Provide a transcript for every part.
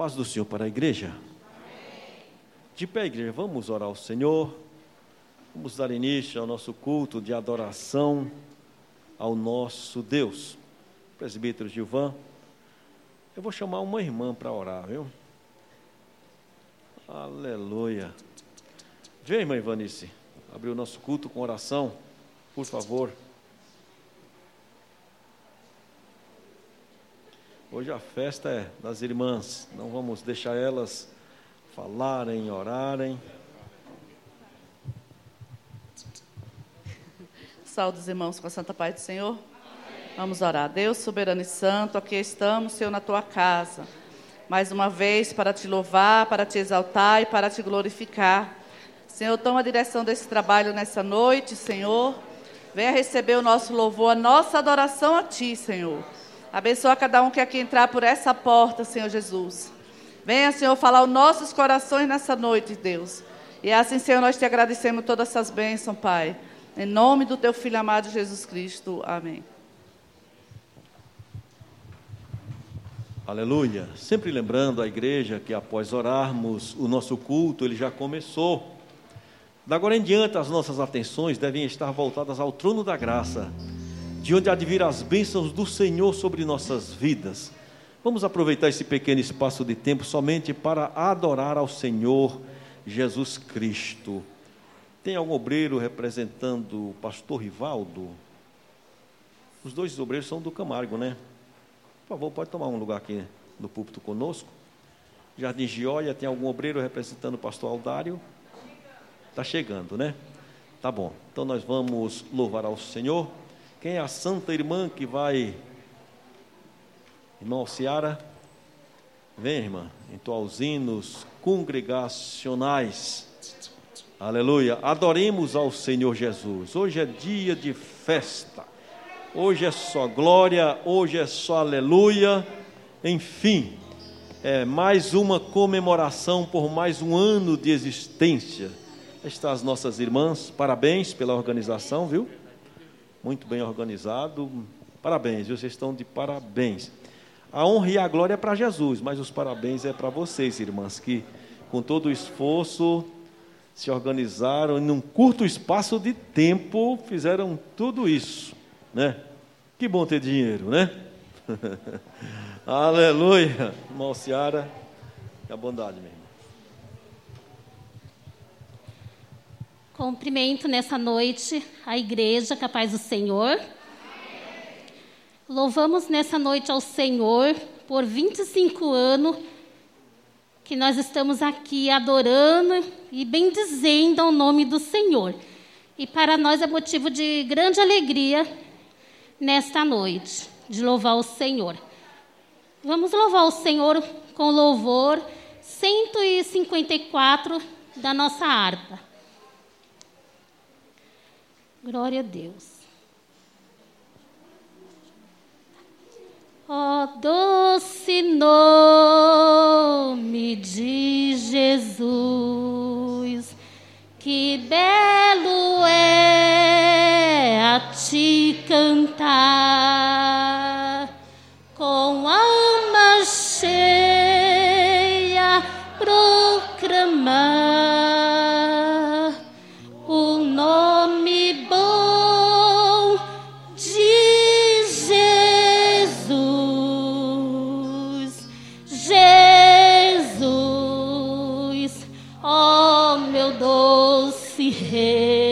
paz do Senhor para a igreja. De pé, igreja, vamos orar ao Senhor. Vamos dar início ao nosso culto de adoração ao nosso Deus. Presbítero Gilvan, eu vou chamar uma irmã para orar, viu? Aleluia. Vem, irmã Ivanice, abrir o nosso culto com oração, por favor. Hoje a festa é das irmãs, não vamos deixar elas falarem, orarem. Saúde os irmãos com a Santa Paz do Senhor. Vamos orar. Deus soberano e santo, aqui estamos, Senhor, na tua casa. Mais uma vez para te louvar, para te exaltar e para te glorificar. Senhor, toma a direção desse trabalho nessa noite, Senhor. Venha receber o nosso louvor, a nossa adoração a ti, Senhor. Abençoa cada um que aqui entrar por essa porta, Senhor Jesus. Venha, Senhor, falar os nossos corações nessa noite, Deus. E assim, Senhor, nós te agradecemos todas essas bênçãos, Pai. Em nome do teu filho amado Jesus Cristo. Amém. Aleluia. Sempre lembrando a igreja que após orarmos, o nosso culto ele já começou. Da agora em diante, as nossas atenções devem estar voltadas ao trono da graça, de onde há de vir as bênçãos do Senhor sobre nossas vidas. Vamos aproveitar esse pequeno espaço de tempo somente para adorar ao Senhor Jesus Cristo. Tem algum obreiro representando o pastor Rivaldo? Os dois obreiros são do Camargo, né? Por favor, pode tomar um lugar aqui no púlpito conosco. Jardim Gioia, tem algum obreiro representando o pastor Aldário? Está chegando, né? Tá bom. Então nós vamos louvar ao Senhor. Quem é a santa irmã que vai. Irmão Ciara? Vem, irmã, entoar os hinos congregacionais. Aleluia. Adoremos ao Senhor Jesus. Hoje é dia de festa. Hoje é só glória, hoje é só aleluia. Enfim, é mais uma comemoração por mais um ano de existência Estão as nossas irmãs, parabéns pela organização, viu? Muito bem organizado. Parabéns, vocês estão de parabéns. A honra e a glória é para Jesus, mas os parabéns é para vocês, irmãs, que com todo o esforço se organizaram e num curto espaço de tempo fizeram tudo isso, né? Que bom ter dinheiro, né? Aleluia, irmão Seara, que a bondade mesmo. Cumprimento nessa noite a igreja, capaz do Senhor. Louvamos nessa noite ao Senhor por 25 anos que nós estamos aqui adorando e bendizendo ao nome do Senhor. E para nós é motivo de grande alegria nesta noite, de louvar o Senhor. Vamos louvar o Senhor com louvor 154 da nossa harpa. Glória a Deus. Ó doce nome de Jesus, que belo é a te cantar com alma cheia proclamar. Jesus.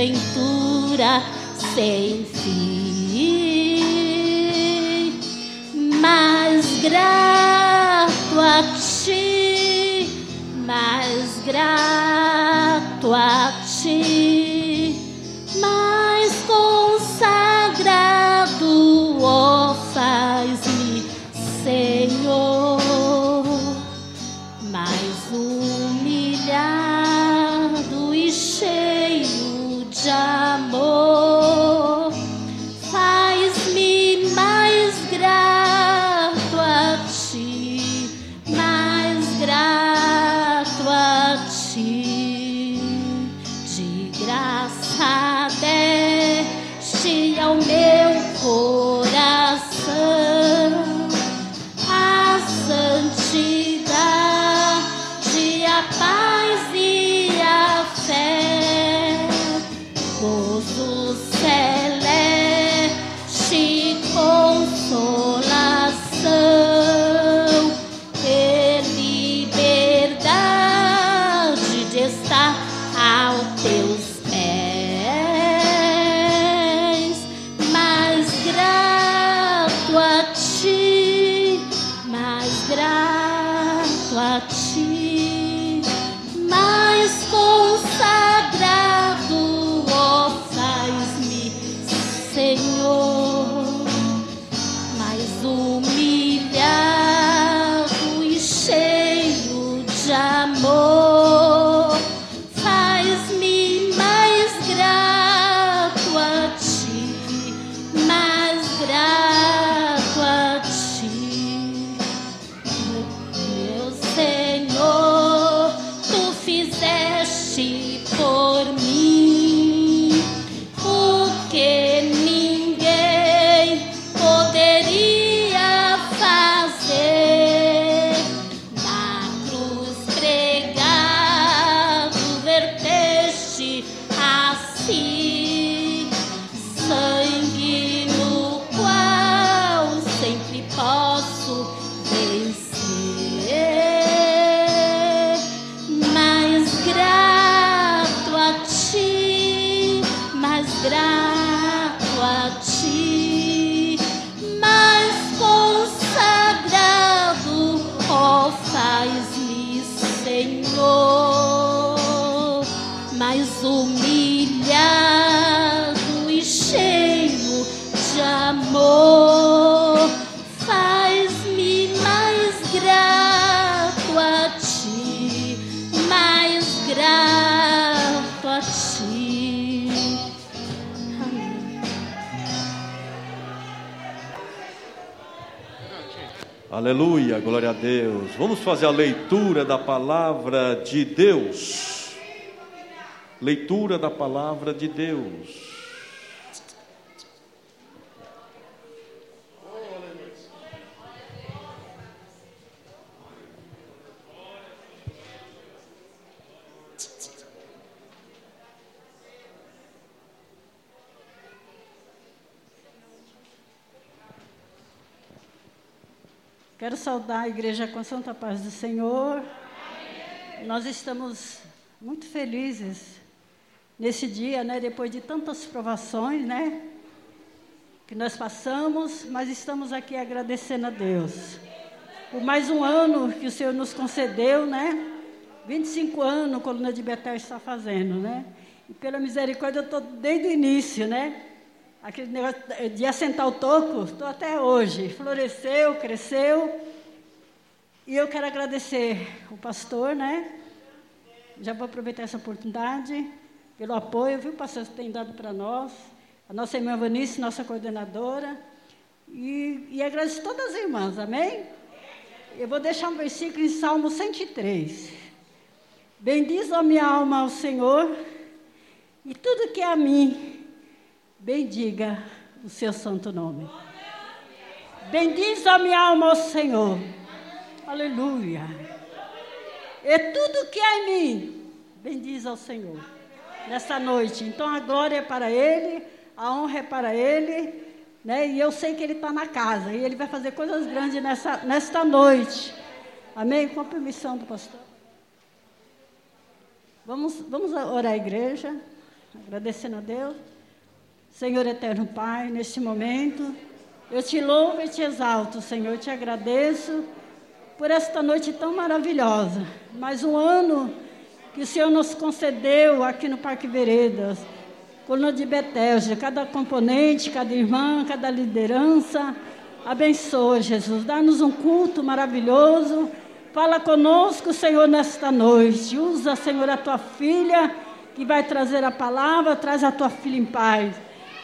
De ventura sem fim. Mas grato a ti, mais grato fazer a leitura da palavra de Deus. Leitura da palavra de Deus. Quero saudar a igreja com santa paz do Senhor. Nós estamos muito felizes nesse dia, né, depois de tantas provações, né, que nós passamos, mas estamos aqui agradecendo a Deus por mais um ano que o Senhor nos concedeu, né? 25 anos a coluna de Betel está fazendo, né? E pela misericórdia eu estou desde o início, né? Aquele negócio de assentar o toco, estou até hoje. Floresceu, cresceu. E eu quero agradecer o pastor, né? Já vou aproveitar essa oportunidade pelo apoio, viu, pastor, que tem dado para nós. A nossa irmã Vanice, nossa coordenadora. E, e agradeço todas as irmãs, amém? Eu vou deixar um versículo em Salmo 103. Bendiz a minha alma ao Senhor, e tudo que é a mim bendiga o seu santo nome. Bendiz a minha alma ao Senhor. Aleluia. E tudo que há em mim, bendiz ao Senhor. Nesta noite. Então a glória é para Ele, a honra é para Ele. Né? E eu sei que Ele está na casa. E Ele vai fazer coisas grandes nessa, nesta noite. Amém? Com a permissão do pastor. Vamos, vamos orar a igreja, agradecendo a Deus. Senhor eterno Pai, neste momento, eu te louvo e te exalto, Senhor, eu te agradeço por esta noite tão maravilhosa. Mais um ano que o Senhor nos concedeu aqui no Parque Veredas, coluna de Betelge, cada componente, cada irmã, cada liderança. Abençoa, Jesus, dá-nos um culto maravilhoso. Fala conosco, Senhor, nesta noite. Usa, Senhor, a tua filha que vai trazer a palavra, traz a tua filha em paz.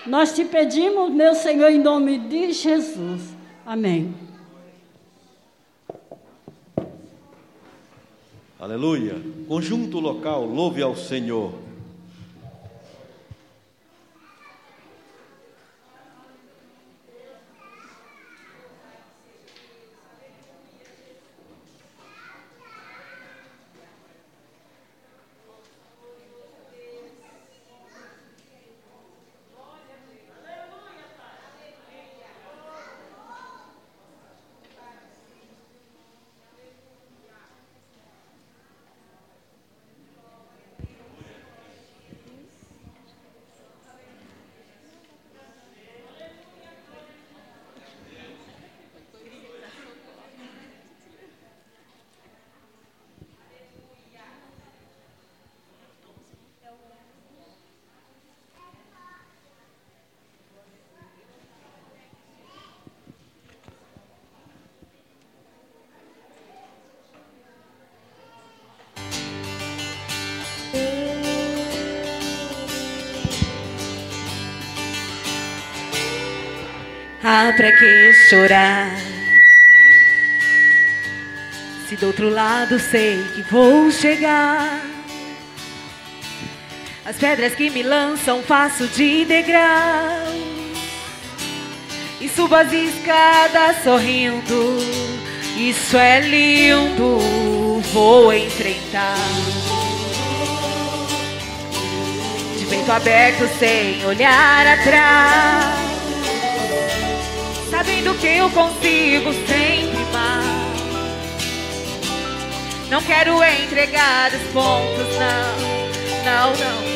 Nós te pedimos, meu Senhor, em nome de Jesus. Amém. Aleluia. Conjunto local, louve ao Senhor. Pra que chorar? Se do outro lado sei que vou chegar. As pedras que me lançam faço de degrau. E subo as escadas sorrindo. Isso é lindo, vou enfrentar. De peito aberto sem olhar atrás sabendo que eu consigo sempre mais. Não quero entregar os pontos, não, não, não.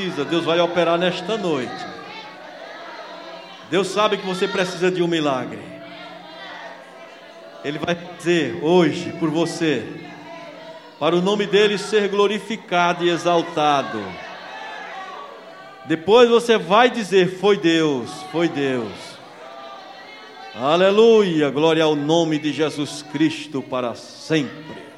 Precisa, Deus vai operar nesta noite. Deus sabe que você precisa de um milagre. Ele vai fazer hoje por você, para o nome dele ser glorificado e exaltado. Depois você vai dizer: Foi Deus, foi Deus. Aleluia, glória ao nome de Jesus Cristo para sempre.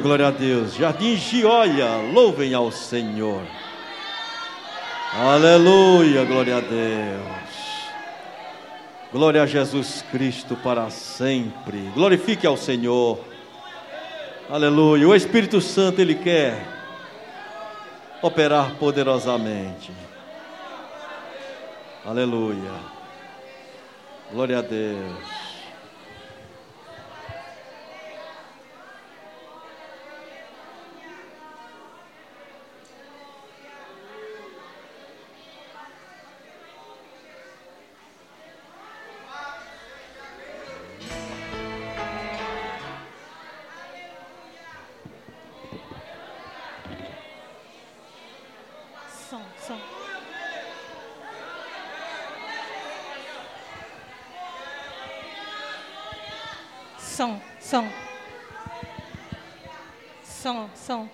Glória a Deus. Jardim Gioia, louvem ao Senhor. Aleluia, glória a Deus. Glória a Jesus Cristo para sempre. Glorifique ao Senhor. Aleluia. O Espírito Santo, Ele quer operar poderosamente. Aleluia. Glória a Deus. Som,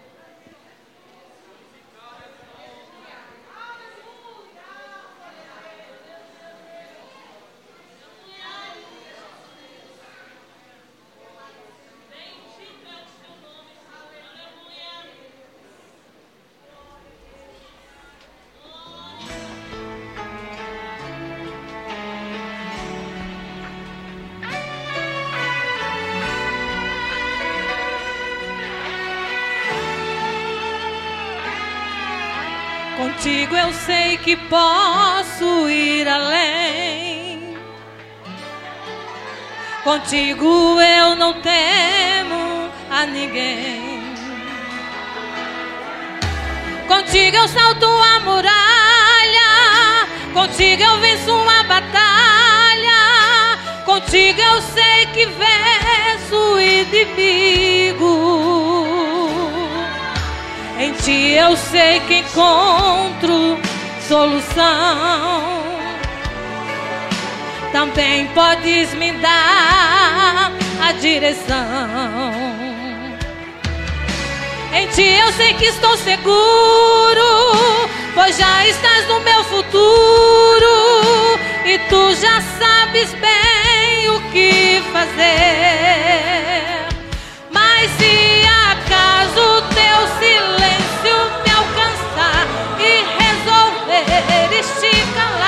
que posso ir além. Contigo eu não temo a ninguém. Contigo eu salto a muralha. Contigo eu venço uma batalha. Contigo eu sei que venço o inimigo. Em ti eu sei que encontro solução. Também podes me dar a direção. Em ti eu sei que estou seguro, pois já estás no meu futuro e tu já sabes bem o que fazer. Mas se acaso teu silêncio resolver te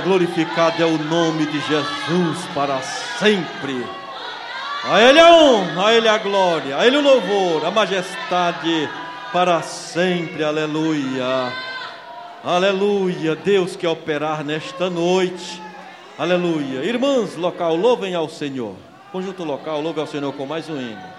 Glorificado é o nome de Jesus para sempre. A Ele a honra, a Ele a glória, a Ele o louvor, a majestade para sempre. Aleluia. Aleluia. Deus quer operar nesta noite. Aleluia. Irmãs, local, louvem ao Senhor. Conjunto local, louve ao Senhor com mais um hino.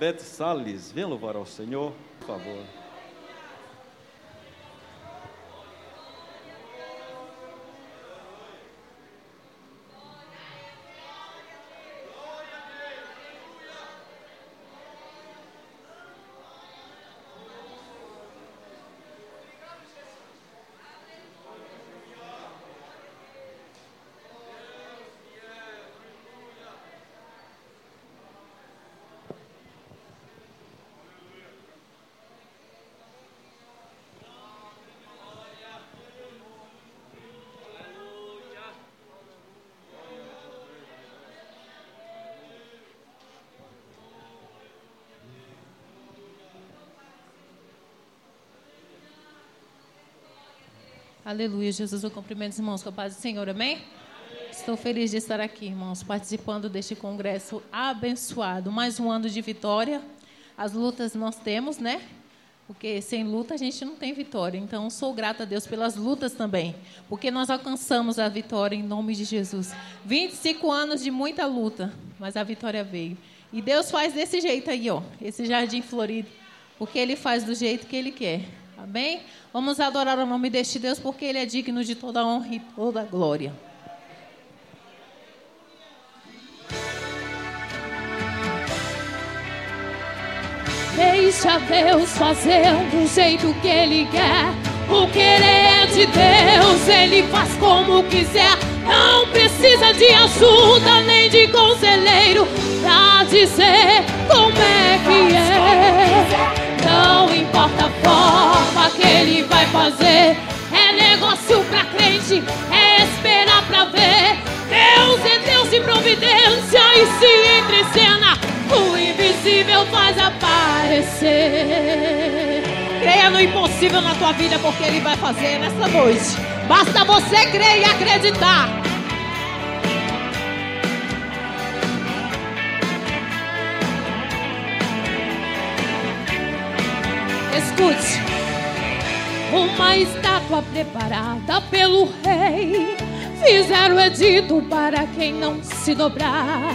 Elizabeth Salles, vem louvar ao Senhor, por favor. Aleluia, Jesus, eu cumprimento os irmãos com a paz do Senhor, amém? Estou feliz de estar aqui, irmãos, participando deste congresso abençoado. Mais um ano de vitória. As lutas nós temos, né? Porque sem luta a gente não tem vitória. Então, sou grata a Deus pelas lutas também. Porque nós alcançamos a vitória em nome de Jesus. 25 anos de muita luta, mas a vitória veio. E Deus faz desse jeito aí, ó. Esse jardim florido. Porque Ele faz do jeito que Ele quer. Amém? Vamos adorar o nome deste Deus, porque Ele é digno de toda honra e toda glória. Deixa Deus fazer do jeito que Ele quer. O querer de Deus, Ele faz como quiser. Não precisa de ajuda nem de conselheiro pra dizer como é que é. Importa a forma que Ele vai fazer. É negócio pra crente, é esperar pra ver. Deus é Deus de providência e se entre cena. O invisível faz aparecer. Creia no impossível na tua vida, porque Ele vai fazer nessa noite. Basta você crer e acreditar. Escute. Uma estátua preparada pelo rei. Fizeram edito para quem não se dobrar.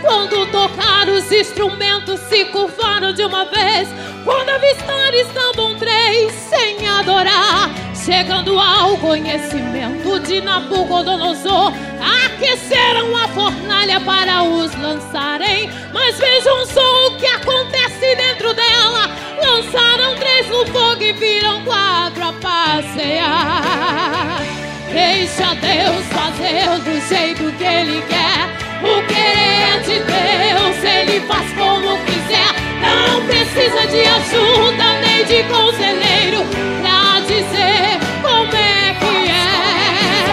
Quando tocaram os instrumentos, se curvaram de uma vez. Quando avistaram, estavam três sem adorar. Chegando ao conhecimento de Nabucodonosor, aqueceram a fornalha para os lançarem. Mas vejam só o que acontece dentro dela. Lançaram três no fogo e viram quatro a passear. Deixa Deus fazer do jeito que Ele quer. O querer de Deus, Ele faz como quiser. Não precisa de ajuda nem de conselheiro pra dizer como é que é.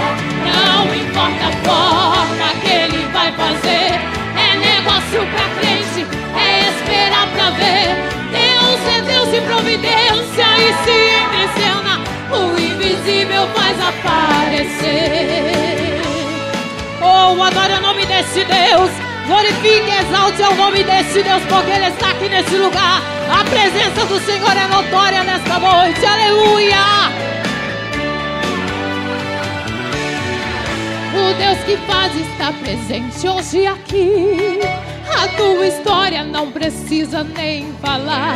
Não importa a forma que Ele vai fazer. É negócio pra crente, é esperar pra ver. Deus é Deus de providência e se entra em cena, o invisível faz aparecer. Oh, adore o nome desse Deus. Glorifique exalte o nome desse Deus, porque Ele está aqui nesse lugar. A presença do Senhor é notória nesta noite. Aleluia! O Deus que faz está presente hoje aqui. A tua história não precisa nem falar.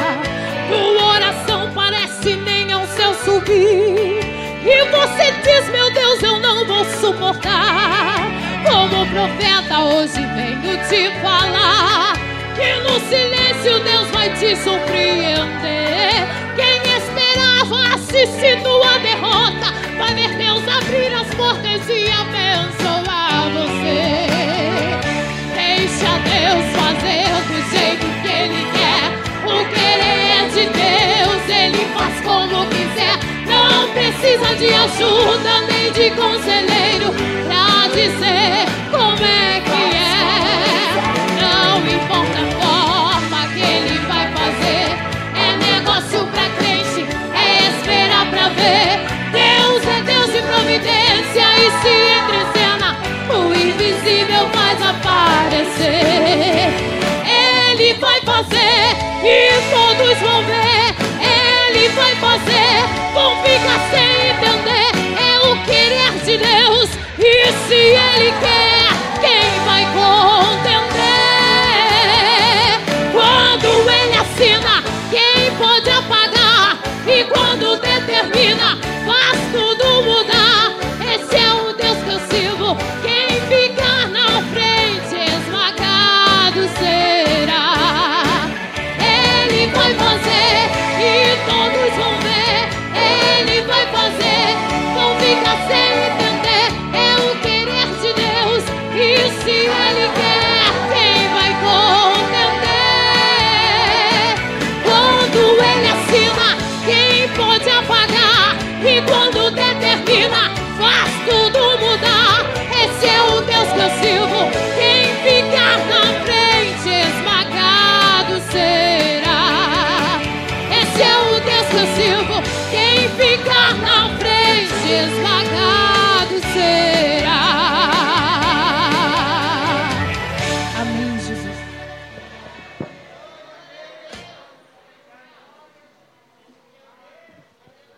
Tua oração parece nem ao céu subir. E você diz, meu Deus, eu não vou suportar. Como profeta, hoje venho te falar. Que no silêncio Deus vai te surpreender. Quem esperava assistindo a derrota, vai ver Deus abrir as portas e abençoar você. Deixa Deus fazer do jeito que Ele quer. O querer de Deus, Ele faz como quiser. Não precisa de ajuda nem de conselheiro pra dizer como é que é. Não importa a forma que Ele vai fazer. É negócio pra crente, é esperar pra ver. Deus é Deus de providência e se entra o invisível faz aparecer. Ele quer, Quem ficar na frente, esmagado será. Amém, Jesus.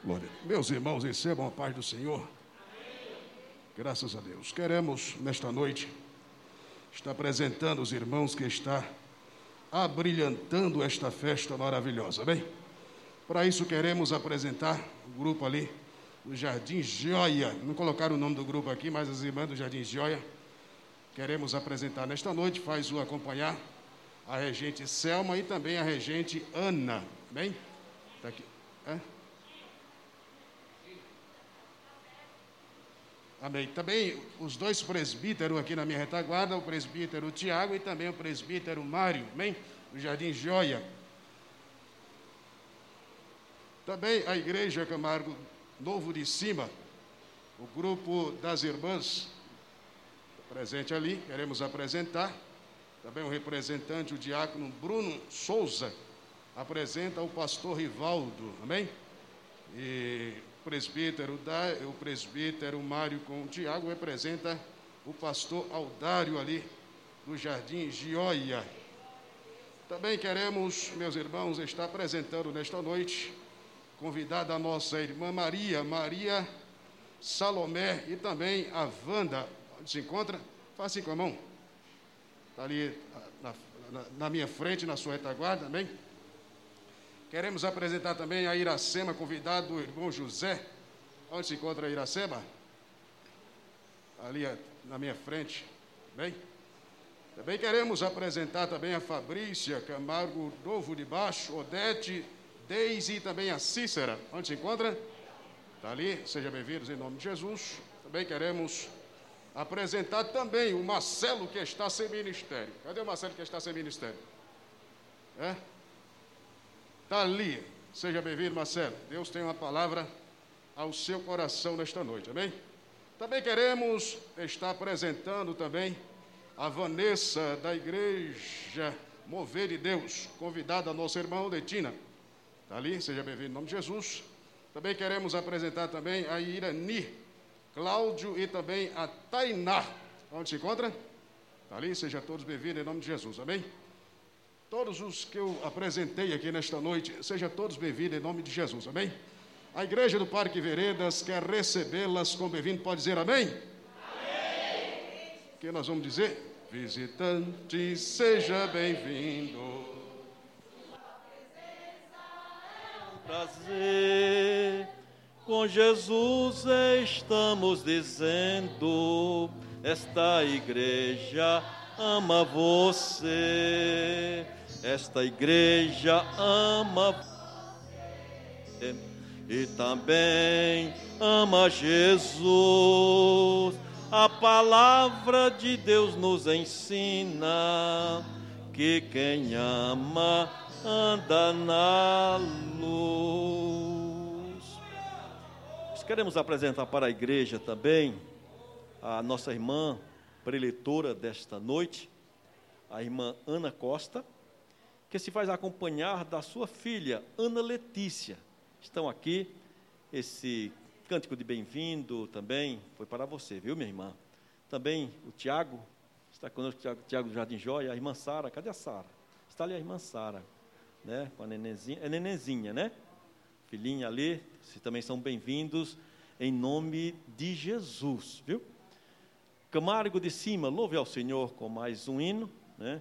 Glória. Meus irmãos, recebam a paz do Senhor. Graças a Deus. Queremos, nesta noite, estar apresentando os irmãos que está abrilhantando esta festa maravilhosa, bem? Para isso, queremos apresentar o grupo ali do Jardim Joia. Não colocaram o nome do grupo aqui, mas as irmãs do Jardim Joia. Queremos apresentar nesta noite, faz o acompanhar a regente Selma e também a regente Ana, bem? Tá aqui. Hã? Amém. Também os dois presbíteros aqui na minha retaguarda, o presbítero Tiago e também o presbítero Mário, amém? Do Jardim Joia. Também a igreja Camargo Novo de Cima, o grupo das irmãs, presente ali, queremos apresentar. Também o representante, o diácono Bruno Souza, apresenta o pastor Rivaldo, amém? E o presbítero, da, o presbítero Mário com o Tiago representa o pastor Aldário ali do Jardim Gioia. Também queremos, meus irmãos, estar apresentando nesta noite, convidada a nossa irmã Maria, Maria Salomé e também a Wanda. Onde se encontra? Faça assim com a mão. Está ali na, na, na minha frente, na sua retaguarda, amém? Queremos apresentar também a Iracema, convidado do irmão José. Onde se encontra a Iracema? Ali eh, na minha frente. Bem? Também queremos apresentar também a Fabrícia Camargo Novo de Baixo, Odete, Deise e também a Cícera. Onde se encontra? Está ali, sejam bem-vindos em nome de Jesus. Também queremos apresentar também o Marcelo que está sem ministério. Cadê o Marcelo que está sem ministério? É? Está ali. Seja bem-vindo, Marcelo. Deus tem uma palavra ao seu coração nesta noite, amém? Também queremos estar apresentando também a Vanessa da igreja Mover de Deus, convidada nosso irmão Detina. Está ali, seja bem-vindo em nome de Jesus. Também queremos apresentar também a Irani, Cláudio e também a Tainá. Onde se encontra? Está ali, sejam todos bem-vindos em nome de Jesus, amém? Todos os que eu apresentei aqui nesta noite, sejam todos bem-vindos em nome de Jesus, amém? A igreja do Parque Veredas quer recebê-las como bem-vindo, pode dizer amém? Amém! O que nós vamos dizer? Visitante, seja bem-vindo. Prazer. Com Jesus estamos dizendo: esta igreja ama você. Esta igreja ama você. E também ama Jesus. A palavra de Deus nos ensina que quem ama anda na luz. Nós queremos apresentar para a igreja também a nossa irmã preletora desta noite, a irmã Ana Costa, que se faz acompanhar da sua filha, Ana Letícia. Estão aqui, esse cântico de bem-vindo também foi para você, viu, minha irmã? Também o Tiago, está conosco, Tiago, Tiago do Jardim Jóia, a irmã Sara, cadê a Sara? Está ali a irmã Sara, né, com a nenenzinha, é nenenzinha, né? Filhinha ali, vocês também são bem-vindos em nome de Jesus, viu? Camargo de cima, louve ao Senhor com mais um hino, né?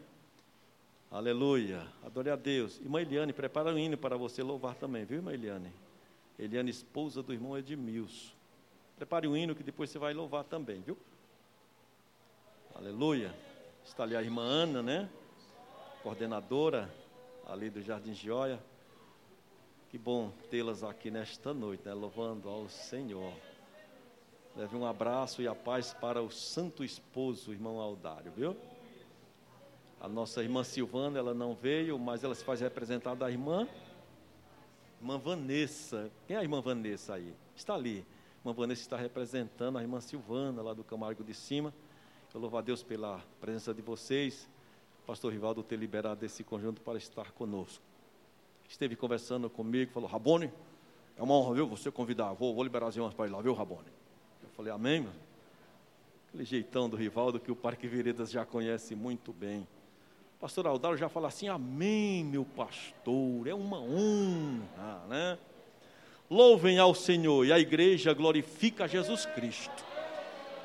Aleluia, adore a Deus. Irmã Eliane, prepara um hino para você louvar também, viu, irmã Eliane? Eliane, esposa do irmão Edmilson. Prepare um hino que depois você vai louvar também, viu? Aleluia. Está ali a irmã Ana, né? Coordenadora ali do Jardim Joia. Que bom tê-las aqui nesta noite, né? Louvando ao Senhor. Leve um abraço e a paz para o santo esposo, irmão Aldário, viu? A nossa irmã Silvana, ela não veio, mas ela se faz representar da irmã Irmã Vanessa. Quem é a irmã Vanessa aí? Está ali. A irmã Vanessa está representando a irmã Silvana, lá do Camargo de Cima. Eu louvo a Deus pela presença de vocês. Pastor Rivaldo ter liberado esse conjunto para estar conosco. Esteve conversando comigo, falou, Rabone, é uma honra, viu, você convidar. Vou, vou liberar as irmãs para ir lá, viu, Rabone? Eu falei, amém, mano. Aquele jeitão do Rivaldo que o Parque Veredas já conhece muito bem. Pastor Aldaro já fala assim, amém, meu pastor, é uma honra, né? Louvem ao Senhor e a igreja glorifica Jesus Cristo.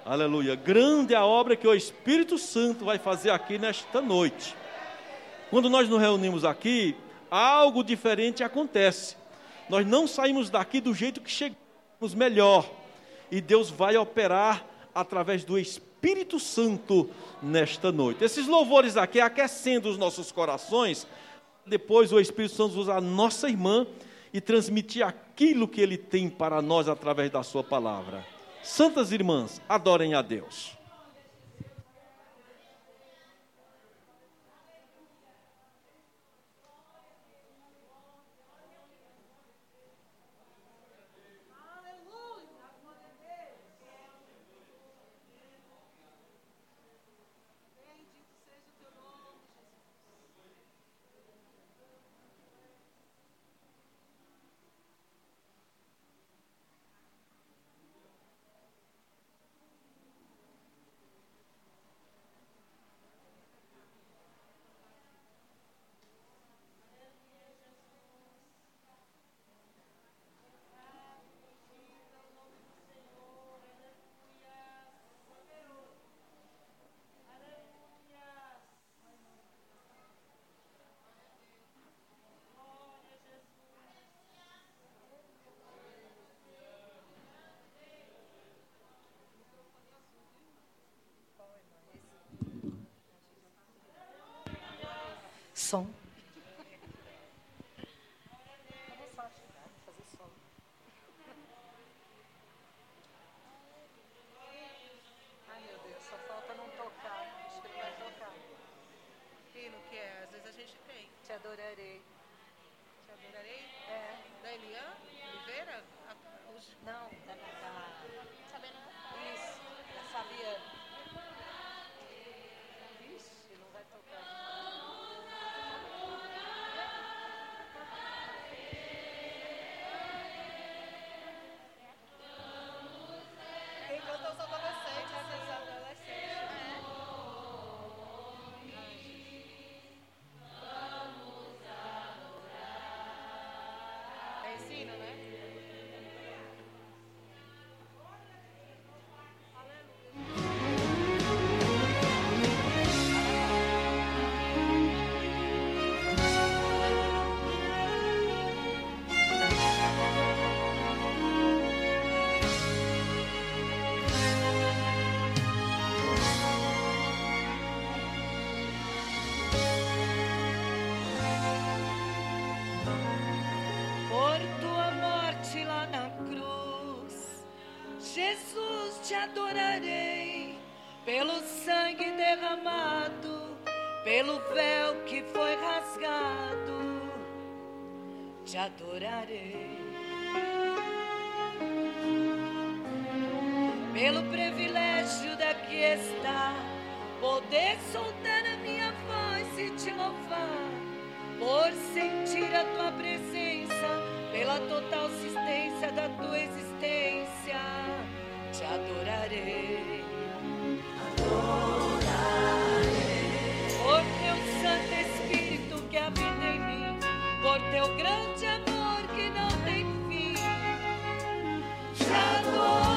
Aleluia. Grande é a obra que o Espírito Santo vai fazer aqui nesta noite. Quando nós nos reunimos aqui, algo diferente acontece. Nós não saímos daqui do jeito que chegamos melhor. E Deus vai operar através do Espírito Santo nesta noite. Esses louvores aqui aquecendo os nossos corações. Depois o Espírito Santo usa a nossa irmã e transmitir aquilo que ele tem para nós através da sua palavra. Santas irmãs, adorem a Deus. Te adorarei. Pelo sangue derramado, pelo véu que foi rasgado, te adorarei. Pelo privilégio daqui estar, poder soltar a minha voz e te louvar por sentir a tua presença, pela total assistência da tua existência, te adorarei. Por teu Santo Espírito que habita em mim, por teu grande amor que não tem fim, te adorarei.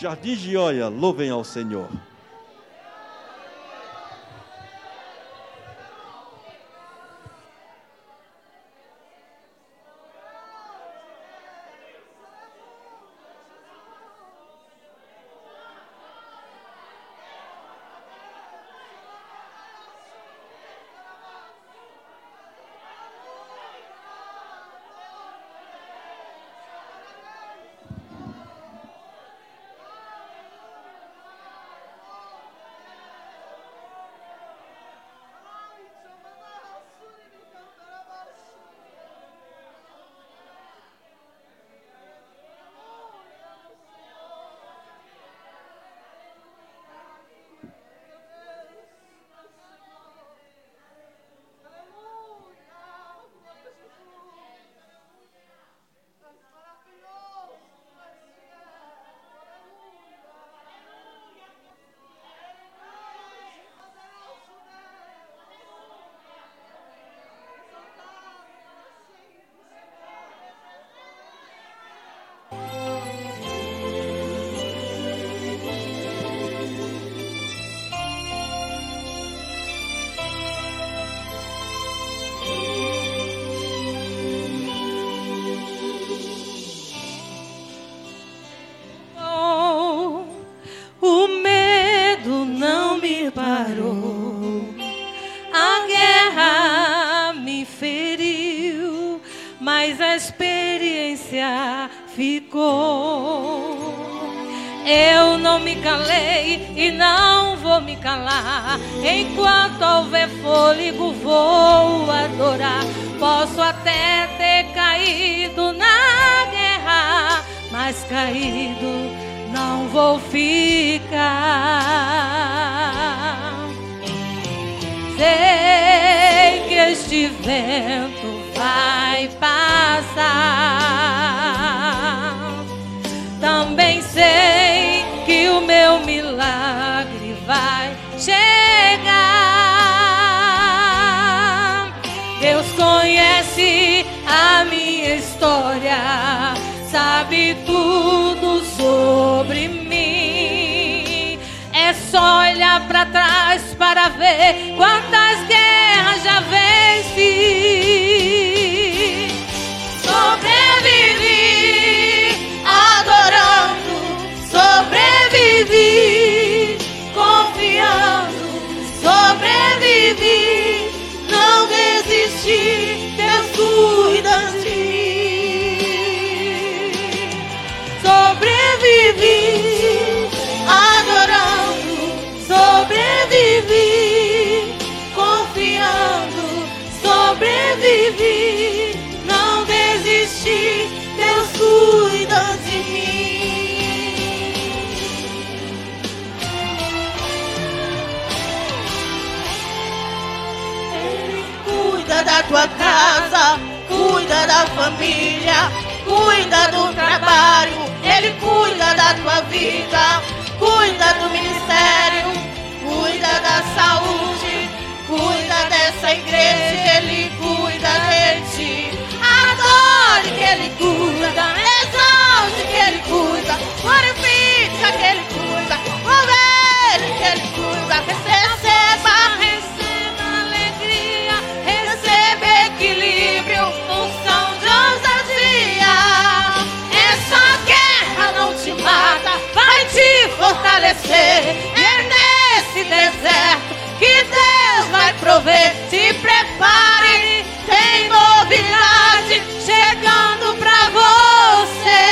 Jardim Gioia, louvem ao Senhor. Cuida da família, cuida do trabalho, Ele cuida da tua vida, cuida do ministério, cuida da saúde, cuida dessa igreja, Ele cuida de ti. Adore que Ele cuida, exalte que Ele cuida, glorifica que prover. Se prepare, tem novidade chegando pra você.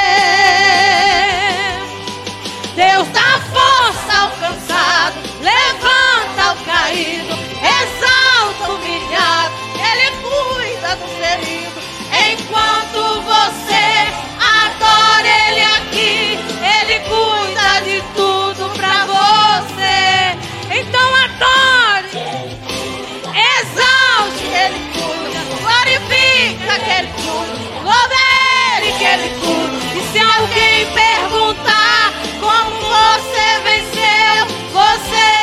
Deus dá força ao cansado, levanta o caído, exalta o humilhado, Ele cuida do ferido. Enquanto você adora se alguém perguntar como você venceu, você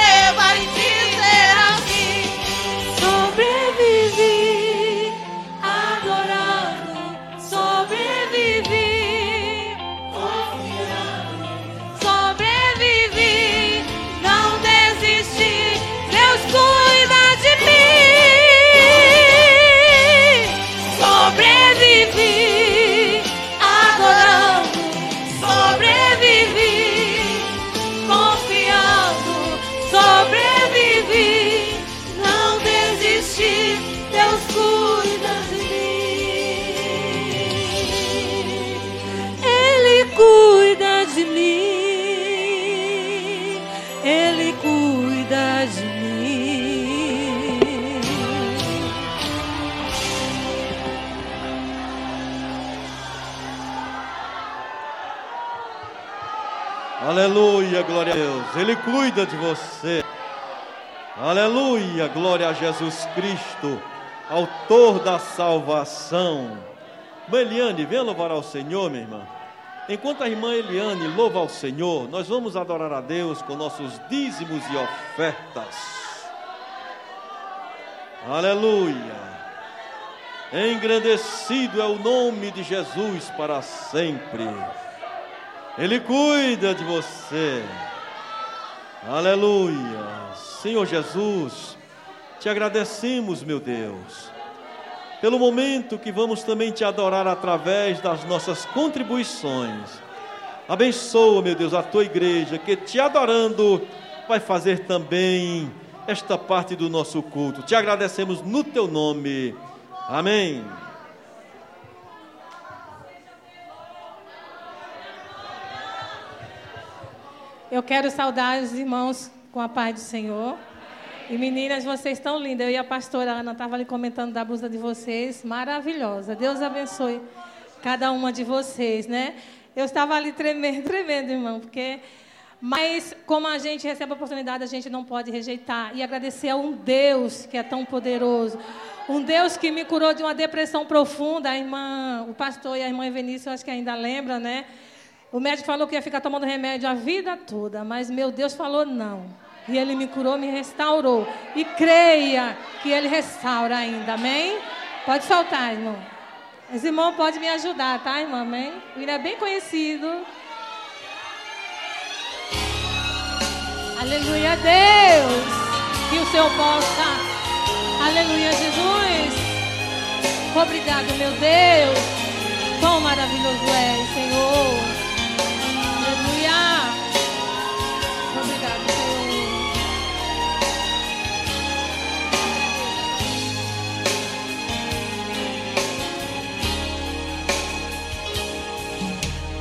glória a Deus. Ele cuida de você. Aleluia, glória a Jesus Cristo, autor da salvação. Irmã Eliane, venha louvar ao Senhor, minha irmã. Enquanto a irmã Eliane louva ao Senhor, nós vamos adorar a Deus com nossos dízimos e ofertas. Aleluia. Engrandecido é o nome de Jesus para sempre. Ele cuida de você. Aleluia. Senhor Jesus, te agradecemos, meu Deus, pelo momento que vamos também te adorar através das nossas contribuições. Abençoa, meu Deus, a tua igreja, que te adorando vai fazer também esta parte do nosso culto. Te agradecemos no teu nome. Amém. Eu quero saudar os irmãos com a paz do Senhor. E meninas, vocês estão lindas. Eu e a pastora Ana estavam ali comentando da blusa de vocês. Maravilhosa. Deus abençoe cada uma de vocês, né? Eu estava ali tremendo, tremendo, irmão, porque. Mas, como a gente recebe a oportunidade, a gente não pode rejeitar. E agradecer a um Deus que é tão poderoso. Um Deus que me curou de uma depressão profunda. A irmã, o pastor e a irmã Evenício, eu acho que ainda lembra, né? O médico falou que ia ficar tomando remédio a vida toda, mas meu Deus falou não. E ele me curou, me restaurou. E creia que ele restaura ainda, amém? Pode soltar, irmão. Esse irmão pode me ajudar, tá, irmão? Amém? Ele é bem conhecido. Aleluia, Deus. Que o Senhor possa. Aleluia, Jesus. Obrigado, meu Deus. Quão maravilhoso é, Senhor. Aleluia. Obrigado.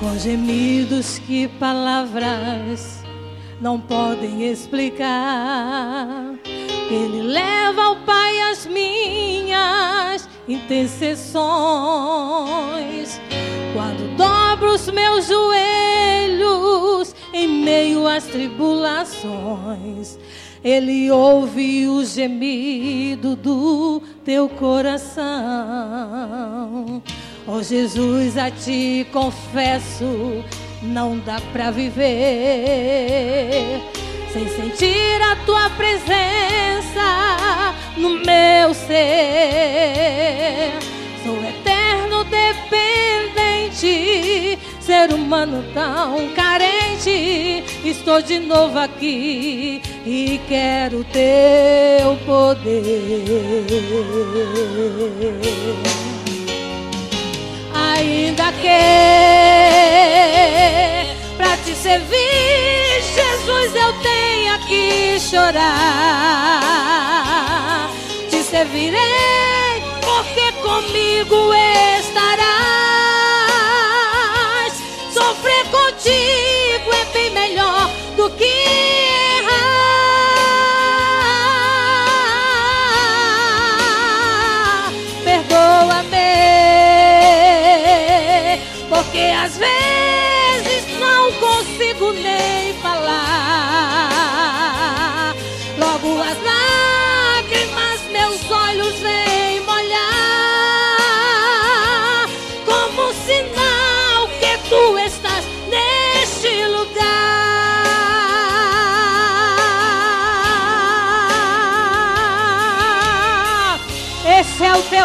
Com gemidos que palavras não podem explicar. Ele leva ao Pai as minhas intercessões. Quando dobro os meus joelhos em meio às tribulações, Ele ouve o gemido do teu coração. Oh Jesus, a ti confesso, não dá pra viver sem sentir a tua presença no meu ser. Sou eterno dependente, ser humano tão carente. Estou de novo aqui e quero teu poder. Ainda que pra te servir, Jesus, eu tenha que chorar. Te servirei, porque comigo estarás. dear.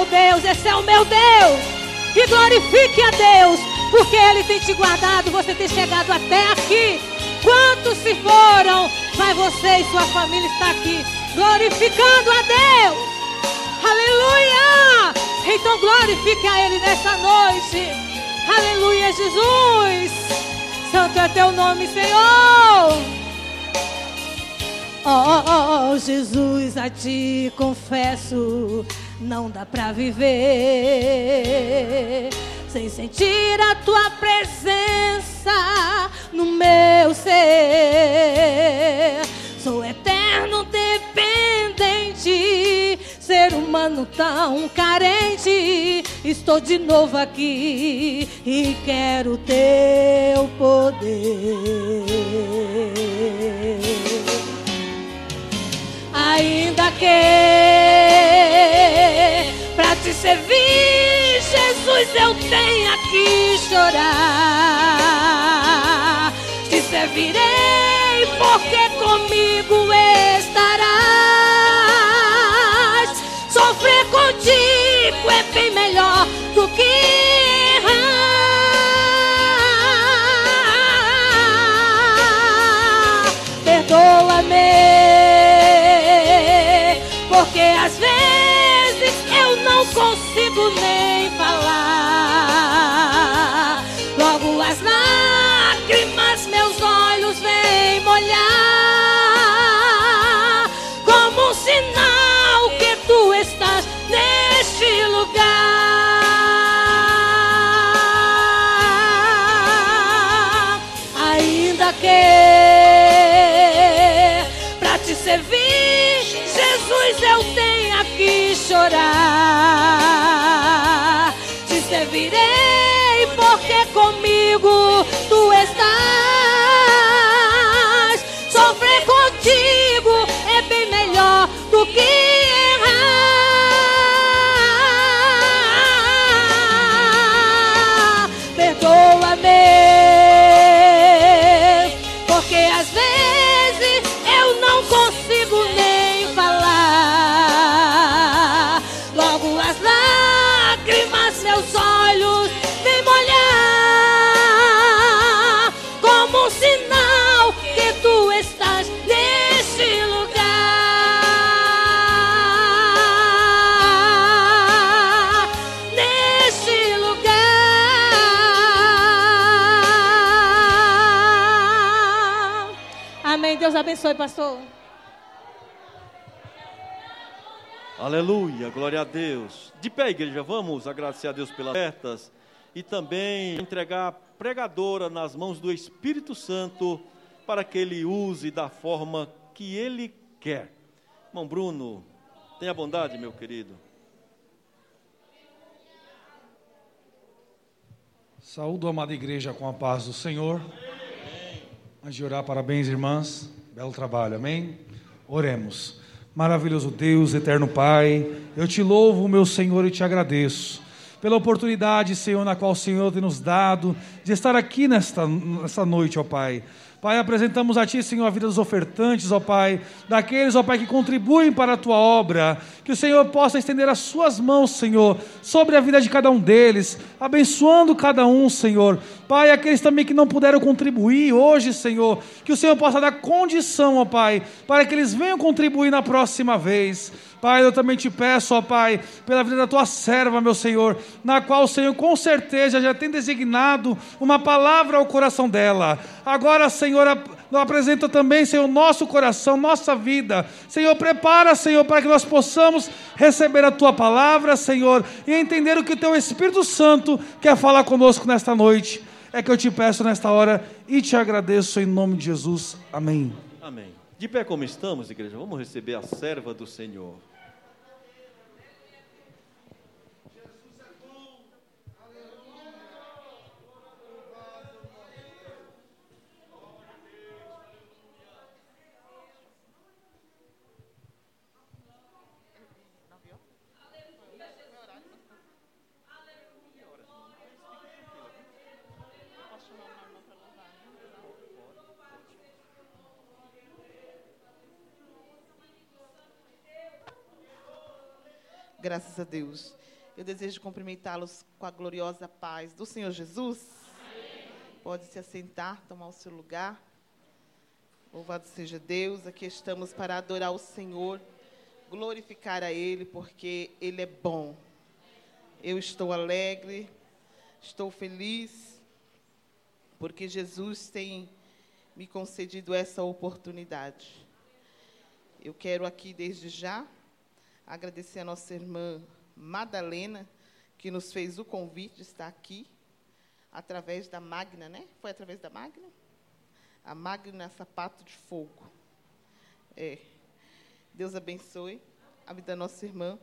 Deus, esse é o meu Deus. E glorifique a Deus, porque Ele tem te guardado, você tem chegado até aqui. Quantos se foram, mas você e sua família está aqui, glorificando a Deus. Aleluia! Então glorifique a Ele nessa noite. Aleluia, Jesus. Santo é teu nome, Senhor. Oh, Jesus, a ti confesso, não dá pra viver sem sentir a tua presença no meu ser. Sou eterno dependente, ser humano tão carente. Estou de novo aqui e quero teu poder. Ainda que pra te servir, Jesus, eu tenha que chorar. Te servirei, porque comigo estarás. Que abençoe, pastor. Aleluia, glória a Deus. De pé, igreja, vamos agradecer a Deus pelas ofertas e também entregar a pregadora nas mãos do Espírito Santo para que ele use da forma que ele quer. Irmão Bruno, tenha bondade, meu querido. Saúdo a amada igreja com a paz do Senhor. Antes de orar, parabéns, irmãs. Belo trabalho, amém? Oremos. Maravilhoso Deus, eterno Pai, eu te louvo, meu Senhor, e te agradeço pela oportunidade, Senhor, na qual o Senhor tem nos dado de estar aqui nesta, nesta noite, ó Pai. Pai, apresentamos a Ti, Senhor, a vida dos ofertantes, ó Pai, daqueles, ó Pai, que contribuem para a Tua obra. Que o Senhor possa estender as Suas mãos, Senhor, sobre a vida de cada um deles, abençoando cada um, Senhor. Pai, aqueles também que não puderam contribuir hoje, Senhor, que o Senhor possa dar condição, ó Pai, para que eles venham contribuir na próxima vez. Pai, eu também te peço, ó Pai, pela vida da tua serva, meu Senhor, na qual o Senhor com certeza já tem designado uma palavra ao coração dela. Agora, Senhor, apresenta também, Senhor, nosso coração, nossa vida. Senhor, prepara, Senhor, para que nós possamos receber a tua palavra, Senhor, e entender o que o teu Espírito Santo quer falar conosco nesta noite. É que eu te peço nesta hora e te agradeço em nome de Jesus. Amém. Amém. De pé como estamos, igreja, vamos receber a serva do Senhor. Graças a Deus. Eu desejo cumprimentá-los com a gloriosa paz do Senhor Jesus. Pode se assentar, tomar o seu lugar. Louvado seja Deus. Aqui estamos para adorar o Senhor, glorificar a Ele, porque Ele é bom. Eu estou alegre, estou feliz, porque Jesus tem me concedido essa oportunidade. Eu quero aqui desde já agradecer a nossa irmã Madalena, que nos fez o convite de estar aqui, através da Magna, né? Foi através da Magna? A Magna Sapato de Fogo. É. Deus abençoe a vida da nossa irmã.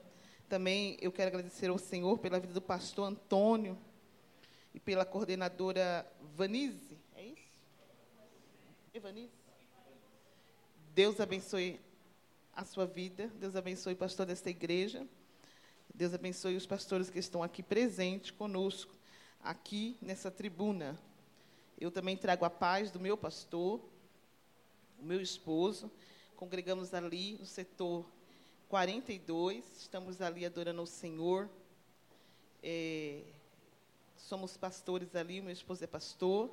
Também eu quero agradecer ao Senhor pela vida do pastor Antônio e pela coordenadora Vanise. É isso? Evanise? Deus abençoe a sua vida. Deus abençoe o pastor desta igreja. Deus abençoe os pastores que estão aqui presentes conosco, aqui nessa tribuna. Eu também trago a paz do meu pastor, o meu esposo. Congregamos ali no setor 42, estamos ali adorando o Senhor. É, somos pastores ali, meu esposo é pastor.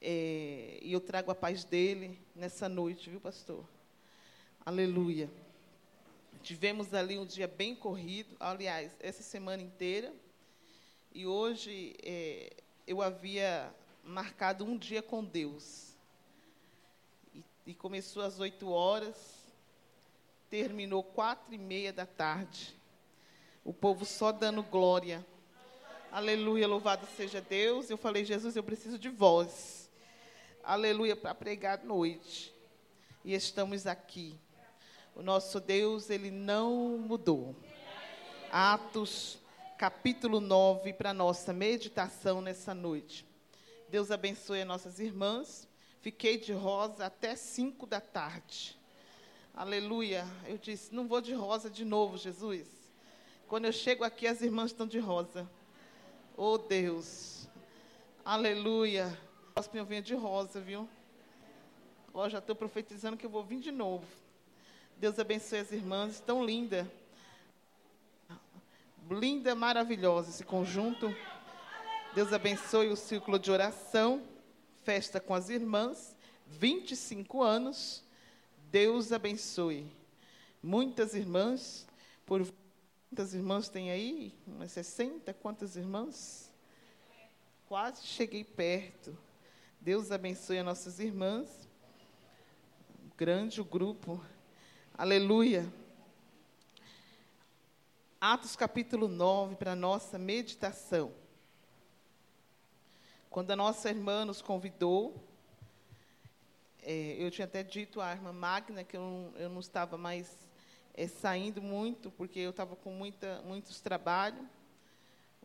É, e eu trago a paz dele nessa noite, viu, pastor? Aleluia. Tivemos ali um dia bem corrido, aliás, essa semana inteira. E hoje é, eu havia marcado um dia com Deus. E, e começou às oito horas, terminou quatro e meia da tarde. O povo só dando glória. Aleluia, louvado seja Deus. Eu falei, Jesus, eu preciso de voz. Aleluia, para pregar à noite. E estamos aqui. O nosso Deus, ele não mudou. Atos, capítulo 9, para nossa meditação nessa noite. Deus abençoe as nossas irmãs. Fiquei de rosa até 5 da tarde. Aleluia. Eu disse, não vou de rosa de novo, Jesus. Quando eu chego aqui, as irmãs estão de rosa. Oh, Deus. Aleluia. Próximo eu venho de rosa, viu? Ó, já estou profetizando que eu vou vir de novo. Deus abençoe as irmãs, tão linda. Linda, maravilhosa esse conjunto. Deus abençoe o círculo de oração, festa com as irmãs, 25 anos. Deus abençoe. Muitas irmãs, por quantas irmãs tem aí? Umas 60? Quantas irmãs? Quase cheguei perto. Deus abençoe as nossas irmãs. Grande o grupo. Aleluia. Atos capítulo 9, para nossa meditação. Quando a nossa irmã nos convidou, é, eu tinha até dito à irmã Magna que eu não, eu não estava mais é, saindo muito, porque eu estava com muita, muitos trabalhos,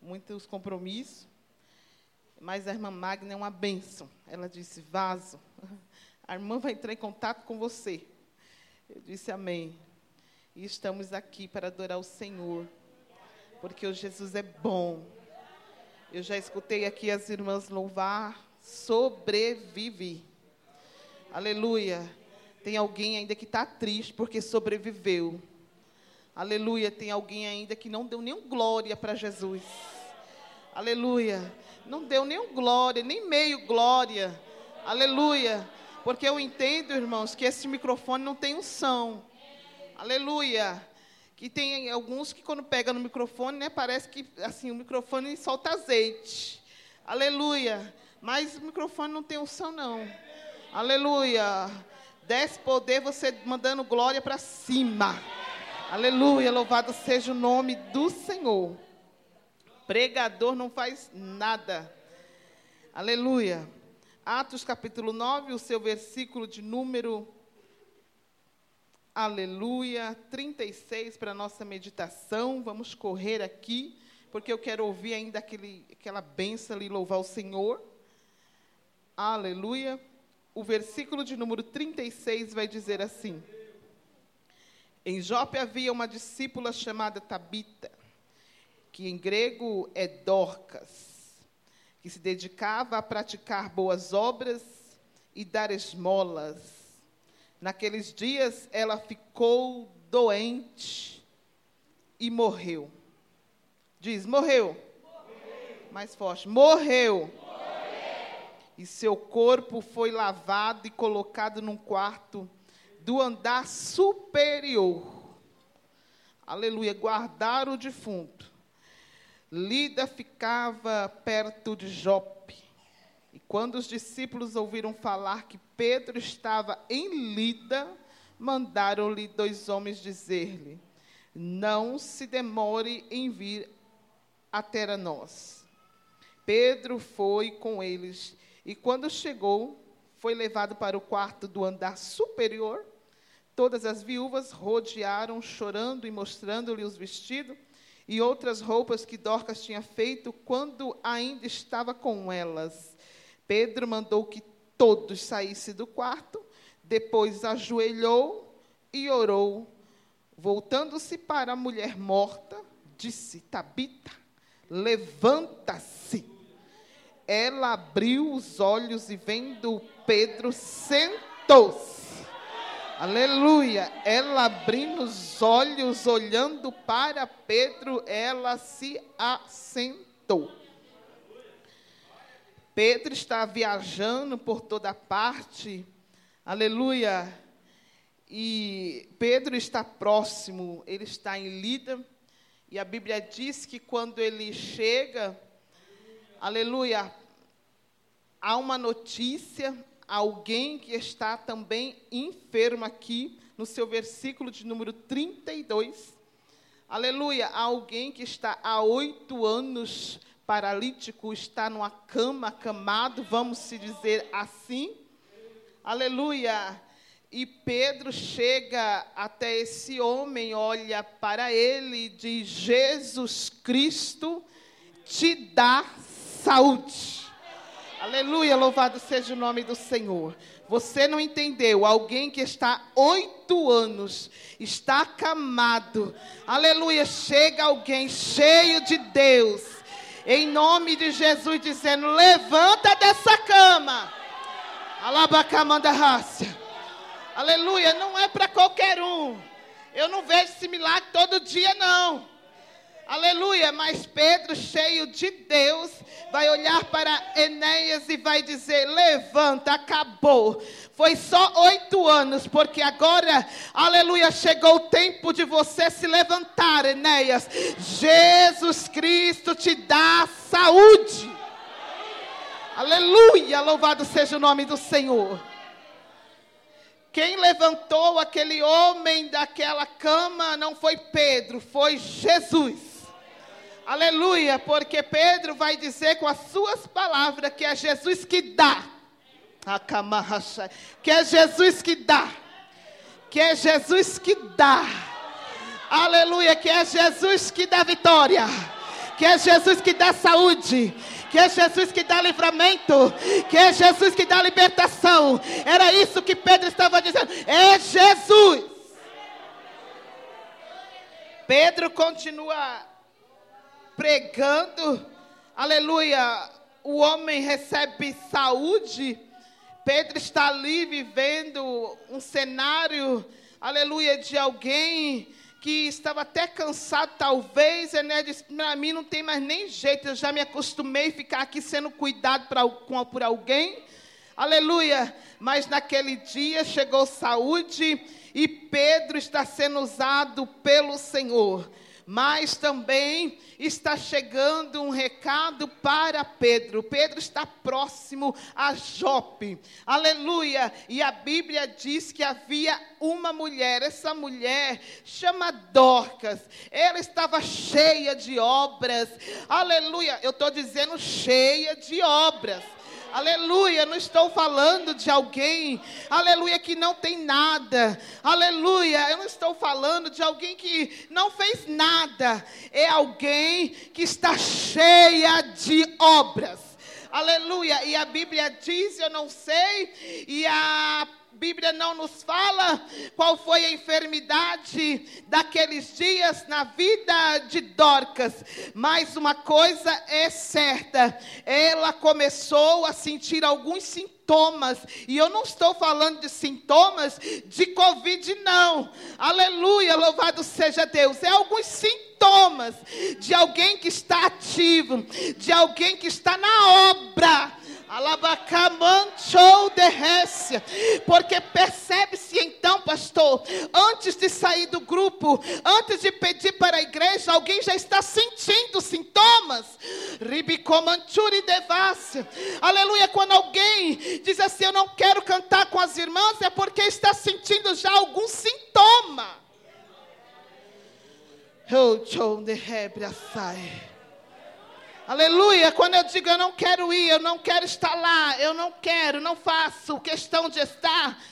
muitos compromissos. Mas a irmã Magna é uma bênção. Ela disse: Vaso, a irmã vai entrar em contato com você. Eu disse amém. E estamos aqui para adorar o Senhor, porque o Jesus é bom. Eu já escutei aqui as irmãs louvar, sobrevive. Aleluia. Tem alguém ainda que está triste porque sobreviveu. Aleluia. Tem alguém ainda que não deu nenhum glória para Jesus. Aleluia. Não deu nenhum glória, nem meio glória. Aleluia. Porque eu entendo, irmãos, que esse microfone não tem unção. Aleluia. Que tem alguns que quando pega no microfone, né, parece que assim, o microfone solta azeite. Aleluia. Mas o microfone não tem unção não. Aleluia. Desce poder você mandando glória para cima. Aleluia. Louvado seja o nome do Senhor. Pregador não faz nada. Aleluia. Atos capítulo 9, o seu versículo de número Aleluia, 36 para a nossa meditação. Vamos correr aqui, porque eu quero ouvir ainda aquele, aquela benção ali, louvar o Senhor. Aleluia. O versículo de número 36 vai dizer assim: Em Jope havia uma discípula chamada Tabita, que em grego é Dorcas, que se dedicava a praticar boas obras e dar esmolas. Naqueles dias ela ficou doente e morreu. Diz, morreu. morreu. Mais forte, morreu. morreu. E seu corpo foi lavado e colocado num quarto do andar superior. Aleluia, guardar o defunto. Lida ficava perto de Jope. E quando os discípulos ouviram falar que Pedro estava em Lida, mandaram-lhe dois homens dizer-lhe: Não se demore em vir até a nós. Pedro foi com eles e, quando chegou, foi levado para o quarto do andar superior. Todas as viúvas rodearam, chorando e mostrando-lhe os vestidos e outras roupas que Dorcas tinha feito quando ainda estava com elas. Pedro mandou que todos saíssem do quarto, depois ajoelhou e orou. Voltando-se para a mulher morta, disse: Tabita, levanta-se. Ela abriu os olhos e, vendo Pedro, sentou-se. Aleluia. Ela abrindo os olhos, olhando para Pedro, ela se assentou. Pedro está viajando por toda parte, aleluia. E Pedro está próximo, ele está em Lida, e a Bíblia diz que quando ele chega, aleluia, há uma notícia, alguém que está também enfermo aqui, no seu versículo de número 32. Aleluia, alguém que está há oito anos paralítico está numa cama, camado, vamos se dizer assim. Aleluia. E Pedro chega até esse homem, olha para ele e diz: Jesus Cristo te dá saúde. Aleluia, louvado seja o nome do Senhor. Você não entendeu? Alguém que está oito anos, está acamado. Aleluia, chega alguém cheio de Deus em nome de Jesus, dizendo: levanta dessa cama. Alabacamanda raça. Aleluia, não é para qualquer um. Eu não vejo esse milagre todo dia, não. Aleluia, mas Pedro, cheio de Deus, vai olhar para Enéas e vai dizer: Levanta, acabou. Foi só oito anos, porque agora, aleluia, chegou o tempo de você se levantar, Enéas. Jesus Cristo te dá saúde. Aleluia, louvado seja o nome do Senhor. Quem levantou aquele homem daquela cama não foi Pedro, foi Jesus. Aleluia, porque Pedro vai dizer com as suas palavras que é Jesus que dá. Que é Jesus que dá. Que é Jesus que dá. Aleluia, que é Jesus que dá vitória. Que é Jesus que dá saúde. Que é Jesus que dá livramento. Que é Jesus que dá libertação. Era isso que Pedro estava dizendo. É Jesus. Pedro continua pregando, aleluia. O homem recebe saúde. Pedro está ali vivendo um cenário, aleluia, de alguém que estava até cansado, talvez, Ené disse, para mim não tem mais nem jeito, eu já me acostumei a ficar aqui sendo cuidado pra, com, por alguém, aleluia, mas naquele dia chegou saúde e Pedro está sendo usado pelo Senhor. Mas também está chegando um recado para Pedro. Pedro está próximo a Jope. Aleluia! E a Bíblia diz que havia uma mulher, essa mulher chama Dorcas. Ela estava cheia de obras. Aleluia! Eu estou dizendo cheia de obras. Aleluia, não estou falando de alguém, aleluia, que não tem nada. Aleluia, eu não estou falando de alguém que não fez nada. É alguém que está cheia de obras. Aleluia, e a Bíblia diz, eu não sei, e a Bíblia não nos fala qual foi a enfermidade daqueles dias na vida de Dorcas, mas uma coisa é certa: ela começou a sentir alguns sintomas, e eu não estou falando de sintomas de Covid, não. Aleluia, louvado seja Deus. É alguns sintomas de alguém que está ativo, de alguém que está na obra Alabacamanchou derrécia. Porque percebe-se então, pastor, antes de sair do grupo, antes de pedir para a igreja, alguém já está sentindo sintomas. Ribicomanchuri devácia. Aleluia. Quando alguém diz assim, eu não quero cantar com as irmãs, é porque está sentindo já algum sintoma. Oh, John de Hebra sai. Aleluia. Quando eu digo eu não quero ir, eu não quero estar lá, eu não quero, não faço questão de estar.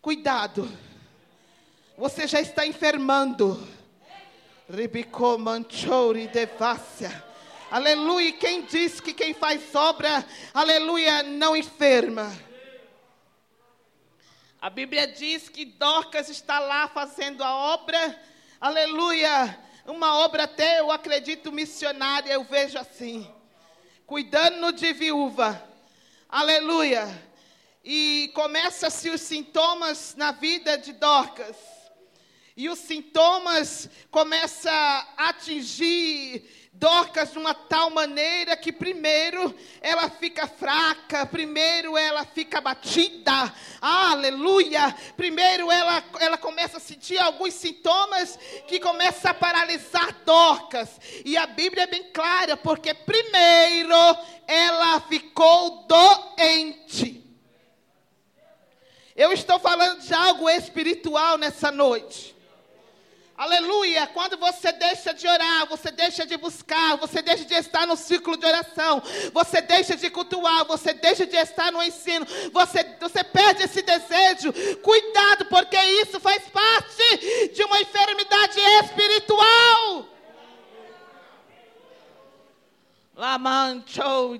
Cuidado. Você já está enfermando. Aleluia. Quem diz que quem faz obra, aleluia, não enferma. A Bíblia diz que Dorcas está lá fazendo a obra, aleluia uma obra até, eu acredito, missionária, eu vejo assim. Cuidando de viúva. Aleluia. E começa-se os sintomas na vida de Dorcas. E os sintomas começam a atingir Dorcas de uma tal maneira que primeiro ela fica fraca, primeiro ela fica batida, aleluia. Primeiro ela, ela começa a sentir alguns sintomas que começa a paralisar Dorcas. E a Bíblia é bem clara, porque primeiro ela ficou doente. Eu estou falando de algo espiritual nessa noite. Aleluia. Quando você deixa de orar, você deixa de buscar, você deixa de estar no ciclo de oração, você deixa de cultuar, você deixa de estar no ensino, você, você perde esse desejo. Cuidado, porque isso faz parte de uma enfermidade espiritual.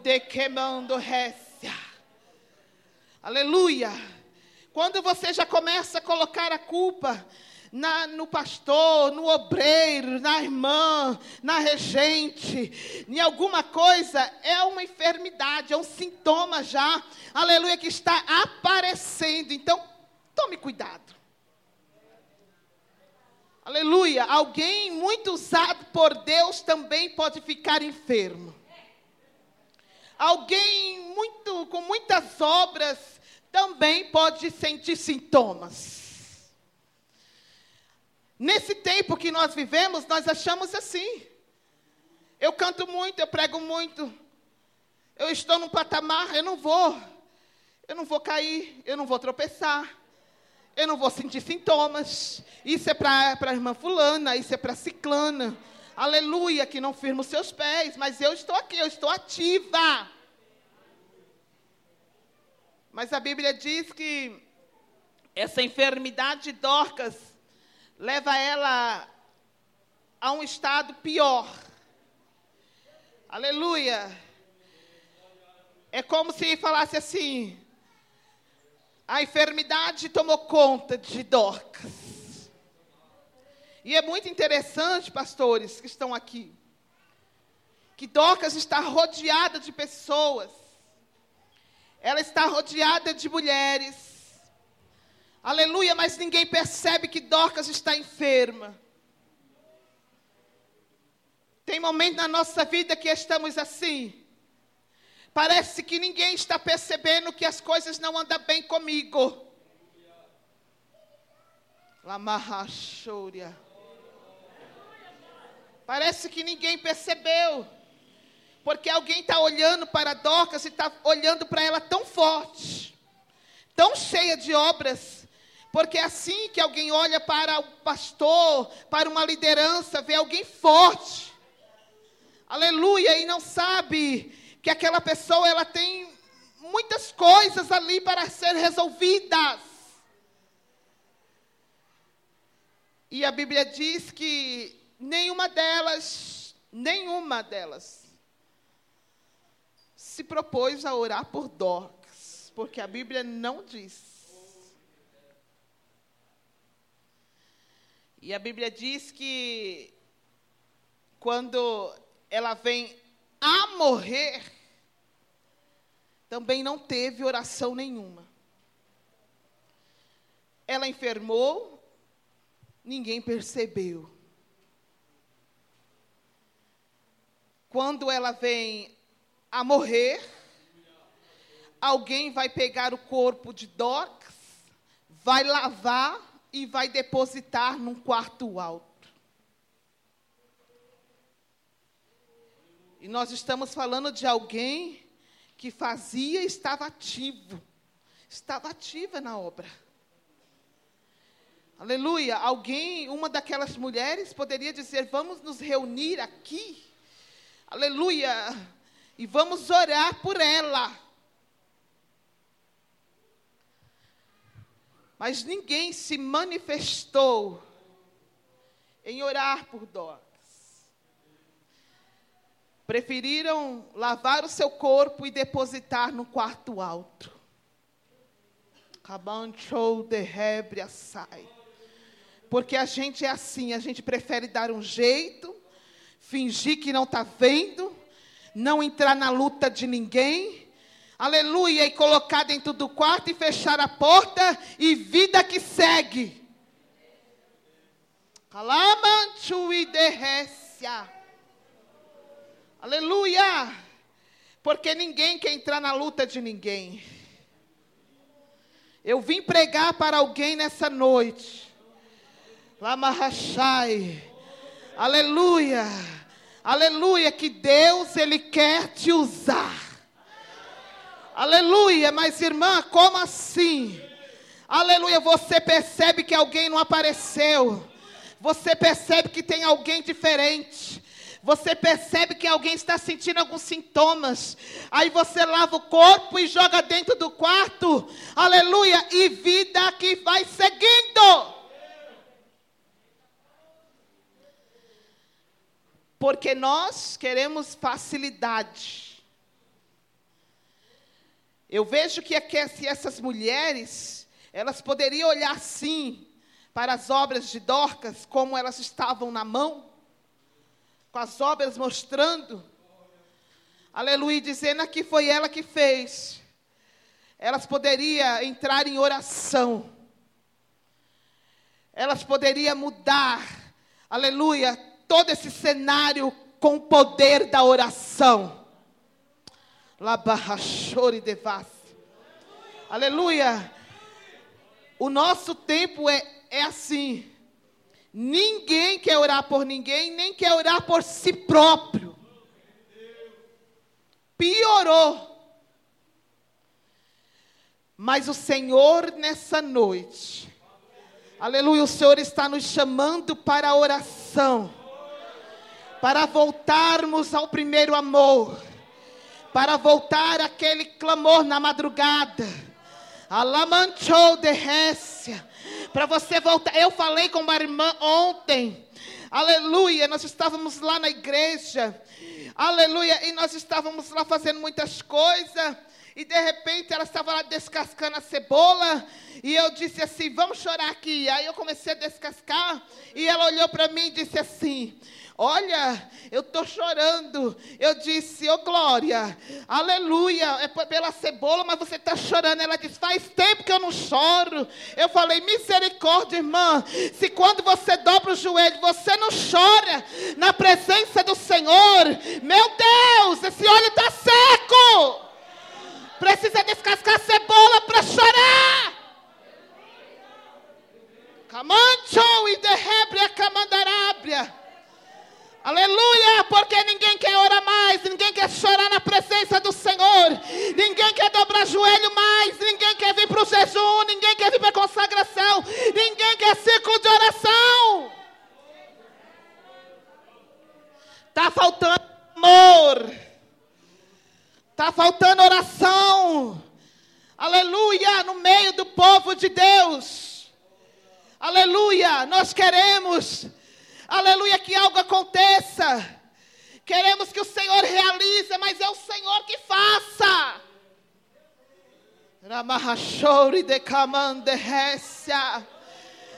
De queimando récia. Aleluia. Quando você já começa a colocar a culpa na, no pastor, no obreiro, na irmã, na regente, em alguma coisa, é uma enfermidade, é um sintoma já, aleluia, que está aparecendo. Então, tome cuidado. Aleluia, alguém muito usado por Deus também pode ficar enfermo. Alguém muito com muitas obras também pode sentir sintomas. Nesse tempo que nós vivemos, nós achamos assim. Eu canto muito, eu prego muito. Eu estou num patamar, eu não vou. Eu não vou cair, eu não vou tropeçar. Eu não vou sentir sintomas. Isso é para a irmã fulana, isso é para ciclana. Aleluia, que não firma os seus pés, mas eu estou aqui, eu estou ativa. Mas a Bíblia diz que essa enfermidade de Dorcas leva ela a um estado pior. Aleluia. É como se falasse assim: a enfermidade tomou conta de Dorcas. E é muito interessante, pastores que estão aqui, que Docas está rodeada de pessoas. Ela está rodeada de mulheres. Aleluia, mas ninguém percebe que Dorcas está enferma. Tem momento na nossa vida que estamos assim. Parece que ninguém está percebendo que as coisas não andam bem comigo. Lamarrachúria. Parece que ninguém percebeu. Porque alguém está olhando para Dorcas e está olhando para ela tão forte, tão cheia de obras. Porque é assim que alguém olha para o pastor, para uma liderança, vê alguém forte. Aleluia, e não sabe que aquela pessoa ela tem muitas coisas ali para ser resolvidas. E a Bíblia diz que nenhuma delas, nenhuma delas, se propôs a orar por Dorcas, porque a Bíblia não diz. E a Bíblia diz que quando ela vem a morrer, também não teve oração nenhuma. Ela enfermou, ninguém percebeu. Quando ela vem a morrer, alguém vai pegar o corpo de Dorcas, vai lavar e vai depositar num quarto alto. E nós estamos falando de alguém que fazia e estava ativo, estava ativa na obra. Aleluia. Alguém, uma daquelas mulheres, poderia dizer: Vamos nos reunir aqui. Aleluia. E vamos orar por ela. Mas ninguém se manifestou em orar por Dorcas. Preferiram lavar o seu corpo e depositar no quarto alto. Cabanchou de rebre sai. Porque a gente é assim, a gente prefere dar um jeito, fingir que não está vendo, não entrar na luta de ninguém, aleluia, e colocar dentro do quarto e fechar a porta e vida que segue. Aleluia! Porque ninguém quer entrar na luta de ninguém. Eu vim pregar para alguém nessa noite. Lamarrachai. Aleluia. Aleluia, que Deus ele quer te usar. Aleluia, mas irmã, como assim? Aleluia, você percebe que alguém não apareceu. Você percebe que tem alguém diferente. Você percebe que alguém está sentindo alguns sintomas. Aí você lava o corpo e joga dentro do quarto. Aleluia, e vida que vai seguindo. Porque nós queremos facilidade. Eu vejo que aqui, se essas mulheres, elas poderiam olhar sim para as obras de Dorcas, como elas estavam na mão, com as obras mostrando, aleluia, dizendo que foi ela que fez. Elas poderiam entrar em oração, elas poderiam mudar, aleluia, todo esse cenário com o poder da oração. Labarrachore devas. Aleluia. O nosso tempo é, é assim. Ninguém quer orar por ninguém, nem quer orar por si próprio. Piorou. Mas o Senhor, nessa noite, aleluia, o Senhor está nos chamando para a oração, para voltarmos ao primeiro amor, para voltar aquele clamor na madrugada. Alamanchou de Récia para você voltar. Eu falei com uma irmã ontem. Aleluia, nós estávamos lá na igreja. Aleluia, e nós estávamos lá fazendo muitas coisas. E de repente ela estava lá descascando a cebola. E eu disse assim: Vamos chorar aqui. Aí eu comecei a descascar. E ela olhou para mim e disse assim: Olha, eu estou chorando. Eu disse, ô Glória, aleluia, é pela cebola, mas você está chorando. Ela disse, faz tempo que eu não choro. Eu falei, misericórdia, irmã. Se quando você dobra o joelho, você não chora na presença do Senhor, meu Deus, esse óleo está seco. Precisa descascar a cebola para chorar. Camancho e derrebre a camandarábria. Aleluia, porque ninguém quer orar mais, ninguém quer chorar na presença do Senhor, ninguém quer dobrar joelho mais, ninguém quer vir para o jejum, ninguém quer vir para a consagração, ninguém quer ciclo de oração. Está faltando amor, está faltando oração, aleluia, no meio do povo de Deus, aleluia, nós queremos aleluia, que algo aconteça. Queremos que o Senhor realize, mas é o Senhor que faça.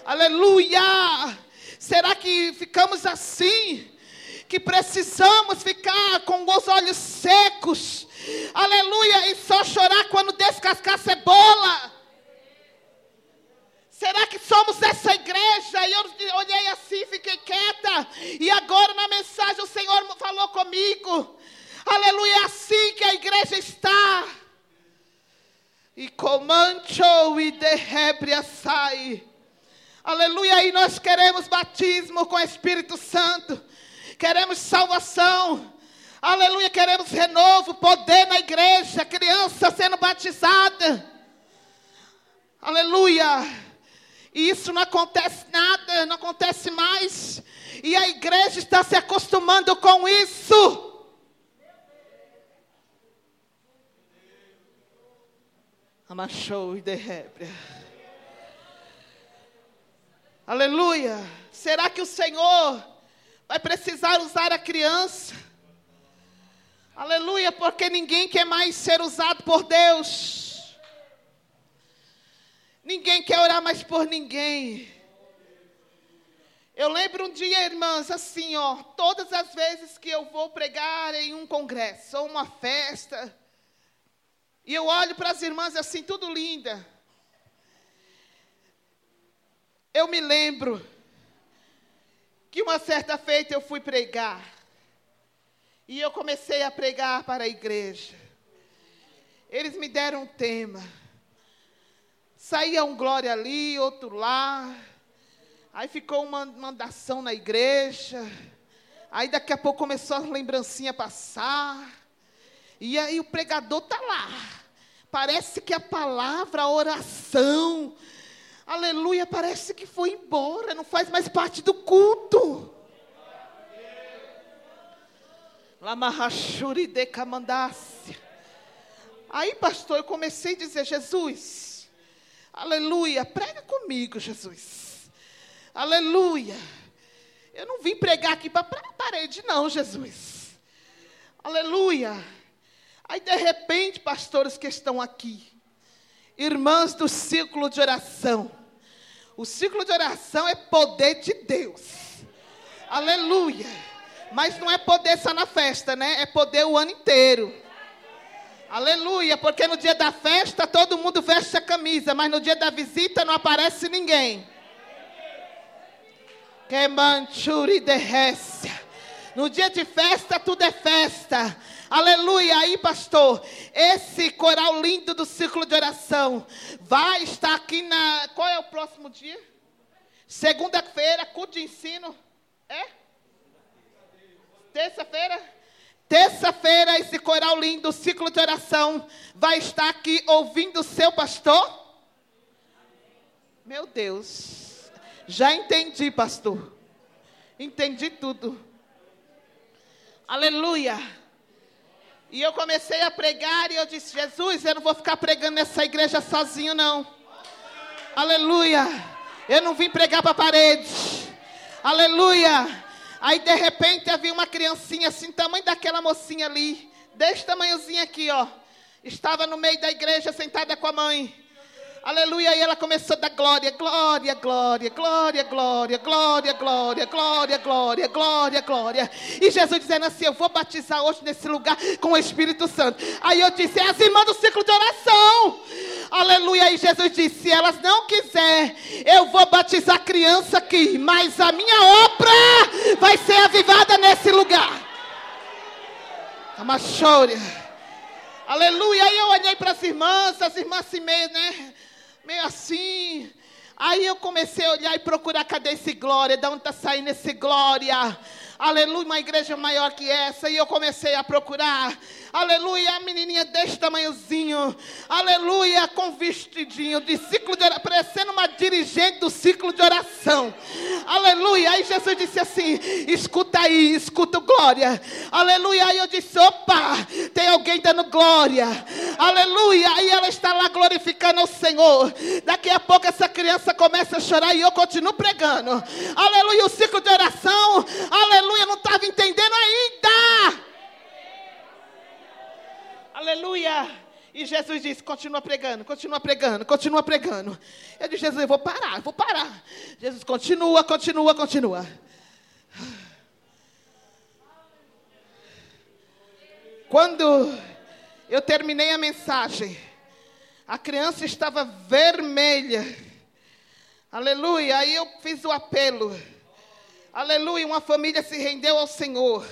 Aleluia. Será que ficamos assim? Que precisamos ficar com os olhos secos. Aleluia. E só chorar quando descascar cebola. Será que somos essa igreja? E eu olhei assim, fiquei quieta. E agora na mensagem o Senhor falou comigo. Aleluia, é assim que a igreja está. E comancho e derrebria sai. Aleluia, e nós queremos batismo com o Espírito Santo. Queremos salvação. Aleluia, queremos renovo, poder na igreja, criança sendo batizada. Aleluia. E isso não acontece nada, não acontece mais. E a igreja está se acostumando com isso. Amachou e derrébria. Aleluia. Será que o Senhor vai precisar usar a criança? Aleluia, porque ninguém quer mais ser usado por Deus. Ninguém quer orar mais por ninguém. Eu lembro um dia, irmãs, assim, ó, todas as vezes que eu vou pregar em um congresso ou uma festa, e eu olho para as irmãs assim, tudo linda. Eu me lembro que uma certa feita eu fui pregar. E eu comecei a pregar para a igreja. Eles me deram um tema. Saía um glória ali, outro lá. Aí ficou uma mandação na igreja. Aí daqui a pouco começou a lembrancinha a passar. E aí o pregador tá lá. Parece que a palavra, a oração, aleluia, parece que foi embora, não faz mais parte do culto. Lamahashuri de. Aí, pastor, eu comecei a dizer, Jesus, aleluia, prega comigo, Jesus. Aleluia. Eu não vim pregar aqui para a parede, não, Jesus. Aleluia. Aí, de repente, pastores que estão aqui, irmãs do círculo de oração. O círculo de oração é poder de Deus. Aleluia. Mas não é poder só na festa, né? É poder o ano inteiro. Aleluia, porque no dia da festa todo mundo veste a camisa, mas no dia da visita não aparece ninguém. Que manchuri derrécia. No dia de festa tudo é festa. Aleluia. Aí, pastor, esse coral lindo do círculo de oração vai estar aqui na. Qual é o próximo dia? Segunda-feira, culto de ensino. É? Terça-feira? Terça-feira, esse coral lindo, ciclo de oração, vai estar aqui ouvindo o seu pastor? Meu Deus. Já entendi, pastor. Entendi tudo. Aleluia. E eu comecei a pregar e eu disse: Jesus, eu não vou ficar pregando nessa igreja sozinho, não. Aleluia. Eu não vim pregar para a parede. Aleluia. Aí de repente havia uma criancinha assim, tamanho daquela mocinha ali, desse tamanhozinho aqui, ó. estava no meio da igreja sentada com a mãe. Aleluia, e ela começou a dar glória, glória, glória, glória, glória, glória, glória, glória, glória, glória, glória. E Jesus dizendo assim: Eu vou batizar hoje nesse lugar com o Espírito Santo. Aí eu disse: É as irmãs do ciclo de oração. Aleluia, e Jesus disse: Se elas não quiserem, eu vou batizar criança aqui, mas a minha obra vai ser avivada nesse lugar. Amachória. Aleluia. Aí eu olhei para as irmãs, as irmãs assim meio, né? Meio assim. Aí eu comecei a olhar e procurar cadê esse glória? De onde está saindo esse glória? Aleluia, uma igreja maior que essa. E eu comecei a procurar. Aleluia, a menininha desse tamanhozinho. Aleluia, com vestidinho de ciclo de oração, parecendo uma dirigente do ciclo de oração. Aleluia. Aí Jesus disse assim: escuta aí, escuta glória. Aleluia. Aí eu disse: opa, tem alguém dando glória. Aleluia. Aí ela está lá glorificando o Senhor. Daqui a pouco essa criança começa a chorar e eu continuo pregando. Aleluia. O ciclo de oração. Aleluia. Não estava entendendo ainda. Aleluia. E Jesus disse: continua pregando, continua pregando, continua pregando. Eu disse: Jesus, eu vou parar, eu vou parar. Jesus continua, continua, continua. Quando eu terminei a mensagem, a criança estava vermelha. Aleluia. Aí eu fiz o apelo. Aleluia. Uma família se rendeu ao Senhor.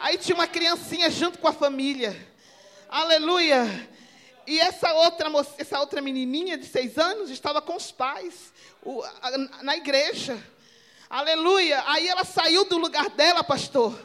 Aí tinha uma criancinha junto com a família. Aleluia. E essa outra, essa outra menininha de seis anos estava com os pais o, a, na igreja. Aleluia. Aí ela saiu do lugar dela, pastor.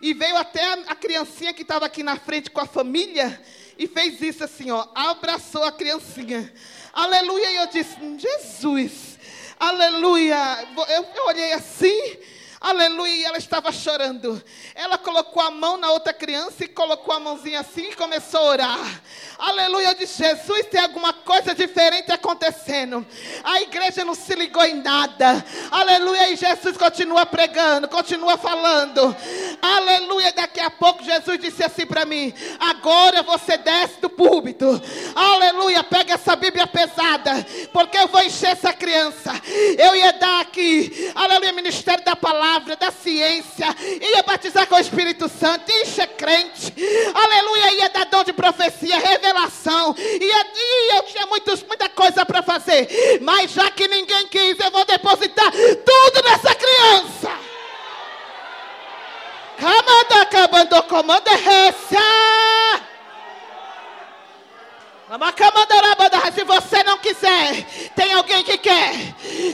E veio até a, a criancinha que estava aqui na frente com a família. E fez isso assim, ó. Abraçou a criancinha. Aleluia. E eu disse, Jesus. Aleluia. Eu, eu olhei assim. Aleluia, ela estava chorando. Ela colocou a mão na outra criança e colocou a mãozinha assim e começou a orar. Aleluia, eu disse: Jesus, tem alguma coisa diferente acontecendo. A igreja não se ligou em nada. Aleluia, e Jesus continua pregando, continua falando. Aleluia, daqui a pouco Jesus disse assim para mim: Agora você desce do púlpito. Aleluia, pega essa Bíblia pesada, porque eu vou encher essa criança. Eu ia dar aqui, aleluia, ministério da palavra, da ciência, ia batizar com o Espírito Santo, encher crente. Aleluia, ia dar dom de profecia, revelação. Ia, ia, eu tinha muitos, muita coisa para fazer. Mas já que ninguém quis, eu vou depositar tudo nessa criança. Comanda, acabando, comanda, récia. Se você quiser, tem alguém que quer.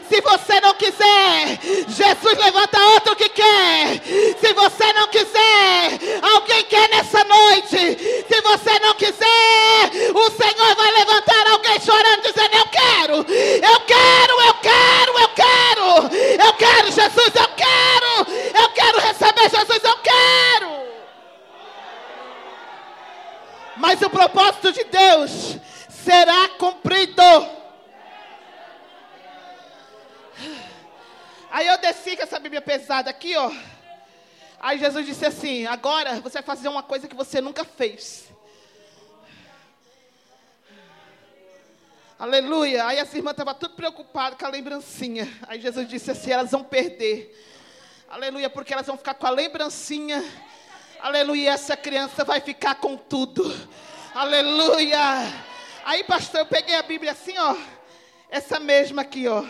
Se você não quiser, Jesus levanta outro que quer. Se você não quiser, alguém quer nessa noite. Se você não quiser, o Senhor vai levantar alguém chorando, dizendo: Eu quero, eu quero, eu quero, eu quero, eu quero, Jesus, eu quero, eu quero receber Jesus, eu quero. Mas o propósito de Deus será cumprido. Aí eu desci com essa Bíblia pesada aqui, ó. Aí Jesus disse assim: Agora você vai fazer uma coisa que você nunca fez. Aleluia. Aí essa irmã estava tudo preocupada com a lembrancinha. Aí Jesus disse assim: Elas vão perder. Aleluia, porque elas vão ficar com a lembrancinha Aleluia, essa criança vai ficar com tudo. Aleluia. Aí, pastor, eu peguei a Bíblia assim, ó. Essa mesma aqui, ó.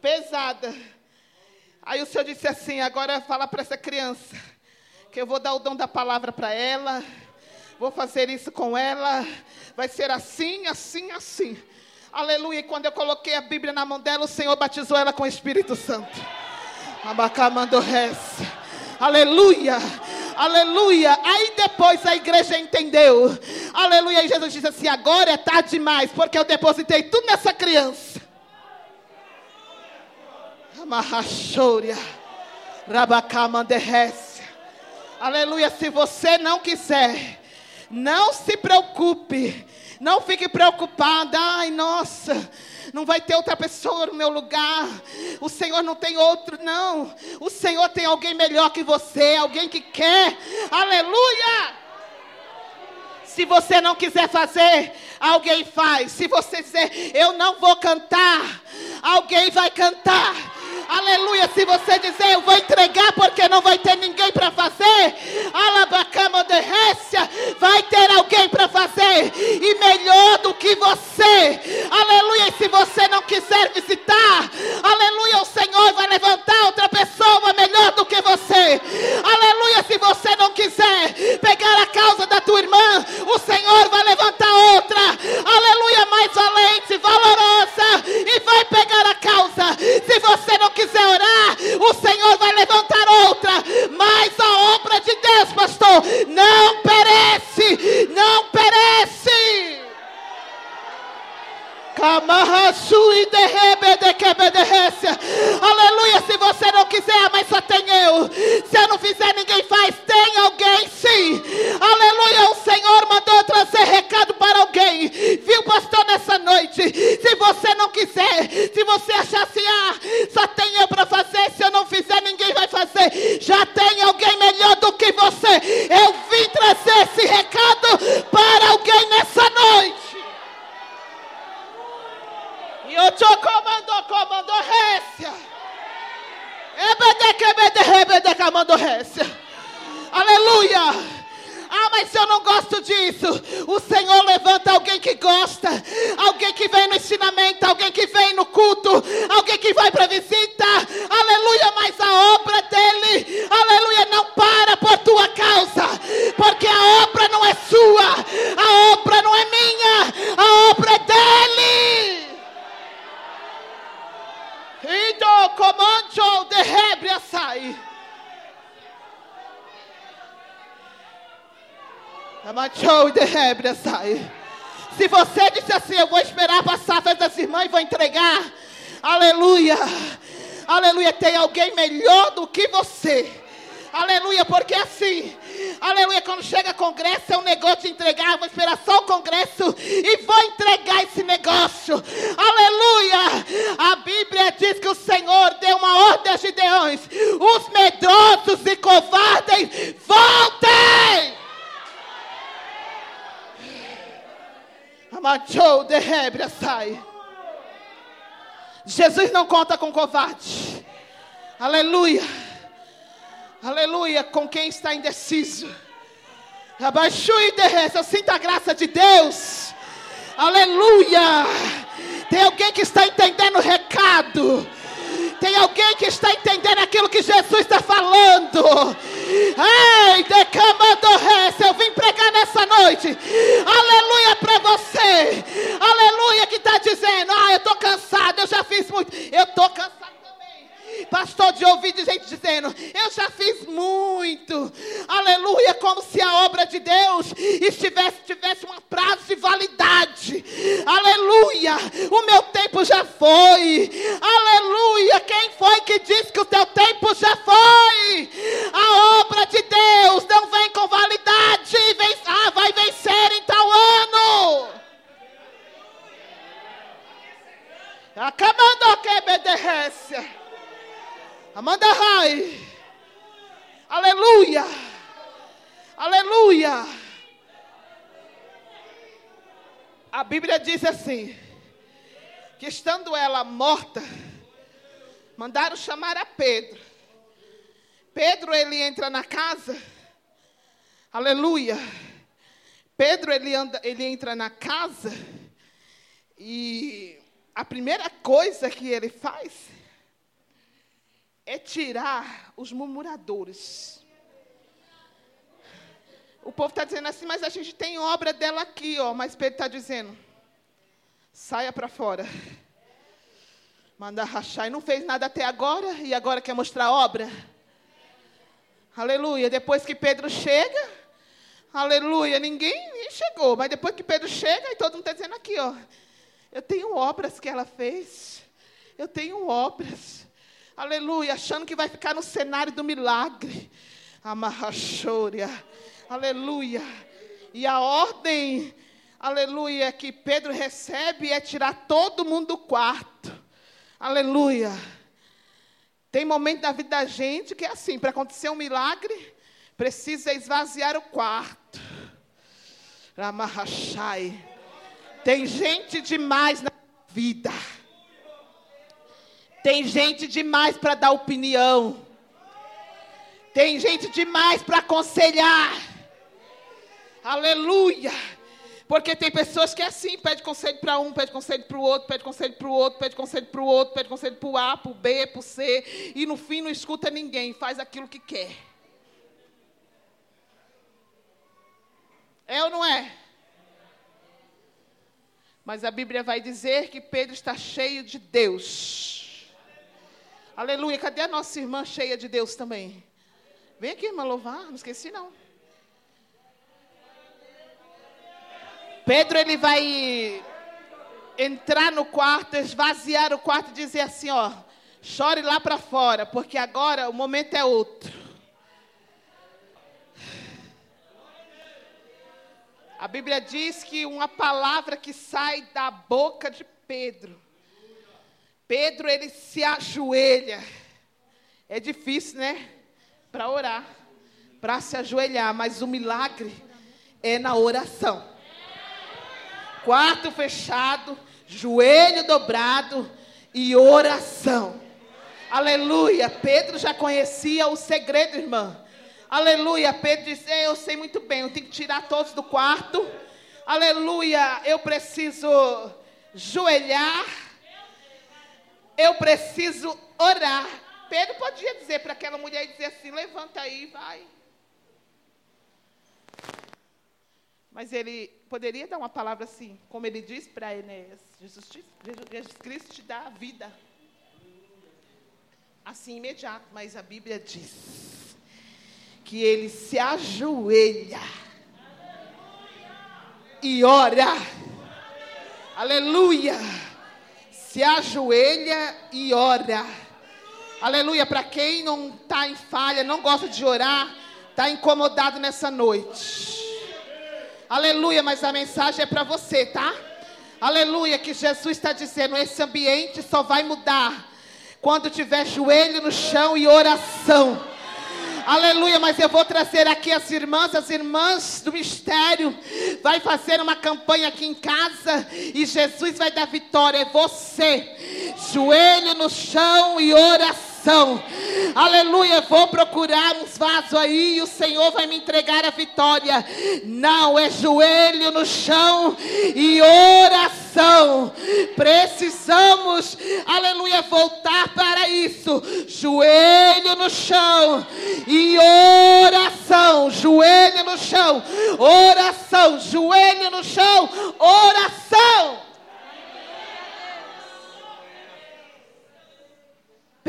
Pesada. Aí o Senhor disse assim: agora fala para essa criança que eu vou dar o dom da palavra para ela. Vou fazer isso com ela. Vai ser assim, assim, assim. Aleluia. E quando eu coloquei a Bíblia na mão dela, o Senhor batizou ela com o Espírito Santo. Abacá mandou reza. Aleluia. Aleluia. Aí depois a igreja entendeu. Aleluia. E Jesus disse assim: agora é tarde demais, porque eu depositei tudo nessa criança. Amarrachouria. Rabacamanderrécia. Aleluia. Se você não quiser, não se preocupe. Não fique preocupada. Ai, nossa. Não vai ter outra pessoa no meu lugar. O Senhor não tem outro, não. O Senhor tem alguém melhor que você, alguém que quer. Aleluia! Se você não quiser fazer, alguém faz. Se você dizer, eu não vou cantar, alguém vai cantar. Aleluia. Se você dizer, eu vou entregar porque não vai ter ninguém para fazer, alabacama de récia, vai ter alguém para fazer. E melhor do que você. Aleluia. E se você não quiser visitar, aleluia, o Senhor vai levantar outra pessoa melhor do que você. Aleluia. Se você não quiser pegar a causa da tua irmã, o Senhor vai levantar outra. Aleluia. Mais valente, valorosa. E vai pegar a causa. Se você não quiser orar, o Senhor vai levantar outra. Mas a obra de Deus, pastor, não perece. Não perece. Camarraçui de rebe de quebe de récia. Aleluia. Se você não quiser, mas só tem eu. Se eu não fizer, ninguém faz. Tem alguém sim. Aleluia. O Senhor mandou trazer recado para alguém. Viu, pastor, nessa noite? Se você não quiser, se você achar assim, ah, só tem eu para fazer. Se eu não fizer, ninguém vai fazer. Já tem alguém melhor do que você. Eu vim trazer esse recado para alguém nessa noite. E eu te comando, comando récia. Ebede, ebede, ebede, comando récia. Aleluia. Ah, mas eu não gosto disso, o Senhor levanta alguém que gosta, alguém que vem no ensinamento, alguém que vem no culto, alguém que vai para visita. Aleluia, mas a obra dele, aleluia, não para por tua causa, porque a obra não é sua, a obra não é minha, a obra é dele. Então, comando de de rébria sai. Se você disse assim, eu vou esperar passar a festa das irmãs e vou entregar. Aleluia. Aleluia, tem alguém melhor do que você. Aleluia, porque assim, aleluia, quando chega congresso é um negócio de entregar, vou esperar só o congresso e vou entregar esse negócio. Aleluia! A Bíblia diz que o Senhor deu uma ordem a Gideões: os medrosos e covardes, voltem! Amachou de rébria sai. Jesus não conta com covarde. Aleluia. Aleluia. Com quem está indeciso. Abaixo e derreta. Sinta a graça de Deus. Aleluia. Tem alguém que está entendendo o recado. Tem alguém que está entendendo aquilo que Jesus está falando. Ei, decamando res, eu vim pregar nessa noite. Aleluia para você. Aleluia que está dizendo, ah, eu estou cansado, eu já fiz muito. Eu estou cansado pastor, de ouvir de gente dizendo: Eu já fiz muito, aleluia, como se a obra de Deus estivesse, tivesse um prazo de validade, aleluia, o meu tempo já foi, aleluia. Quem foi que disse que o teu tempo já foi? A obra de Deus não vem com validade, vem, ah, vai vencer em tal ano. Acabando que me Amanda Rai. Aleluia. Aleluia. A Bíblia diz assim: que estando ela morta, mandaram chamar a Pedro. Pedro ele entra na casa. Aleluia. Pedro ele anda, ele entra na casa e a primeira coisa que ele faz é tirar os murmuradores. O povo está dizendo assim, mas a gente tem obra dela aqui, ó. Mas Pedro está dizendo, saia para fora. Manda rachar. E não fez nada até agora, e agora quer mostrar obra. Aleluia. Depois que Pedro chega, aleluia, ninguém nem chegou. Mas depois que Pedro chega, e todo mundo está dizendo aqui, ó. Eu tenho obras que ela fez. Eu tenho obras. Aleluia, achando que vai ficar no cenário do milagre. Amarrachória. Aleluia. E a ordem, aleluia, que Pedro recebe é tirar todo mundo do quarto. Aleluia. Tem momento da vida da gente que é assim, para acontecer um milagre, precisa esvaziar o quarto. Ramahashai. Tem gente demais na vida. Tem gente demais para dar opinião. Tem gente demais para aconselhar. Aleluia. Porque tem pessoas que é assim, pede conselho para um, pede conselho para o outro, pede conselho para o outro, pede conselho para o outro, pede conselho para o A, para o B, para o C, e no fim não escuta ninguém, faz aquilo que quer. É ou não é? Mas a Bíblia vai dizer que Pedro está cheio de Deus. Aleluia. Cadê a nossa irmã cheia de Deus também? Vem aqui, irmã, louvar. Não esqueci, não. Pedro, ele vai entrar no quarto, esvaziar o quarto e dizer assim, ó. Chore lá para fora, porque agora o momento é outro. A Bíblia diz que uma palavra que sai da boca de Pedro. Pedro, ele se ajoelha. É difícil, né? Para orar, para se ajoelhar, mas o milagre é na oração. Quarto fechado, joelho dobrado e oração. Aleluia. Pedro já conhecia o segredo, irmã. Aleluia. Pedro disse: Eu sei muito bem, eu tenho que tirar todos do quarto. Aleluia. Eu preciso joelhar. Eu preciso orar. Pedro podia dizer para aquela mulher dizer assim: Levanta aí, vai. Mas ele poderia dar uma palavra assim, como ele diz para Enéas: Jesus, Jesus Cristo te dá a vida. Assim, imediato. Mas a Bíblia diz que ele se ajoelha e ora. Aleluia. Se ajoelha e ora. Aleluia. Para quem não está em falha, não gosta de orar, está incomodado nessa noite. Aleluia. Mas a mensagem é para você, tá? Aleluia. Que Jesus está dizendo: esse ambiente só vai mudar quando tiver joelho no chão e oração. Aleluia, mas eu vou trazer aqui as irmãs, as irmãs do mistério. Vai fazer uma campanha aqui em casa e Jesus vai dar vitória. É você, joelho no chão e oração. Aleluia, vou procurar uns vasos aí e o Senhor vai me entregar a vitória. Não, é joelho no chão e oração. Precisamos, aleluia, voltar para isso. Joelho no chão e oração. Joelho no chão, oração. Joelho no chão, oração.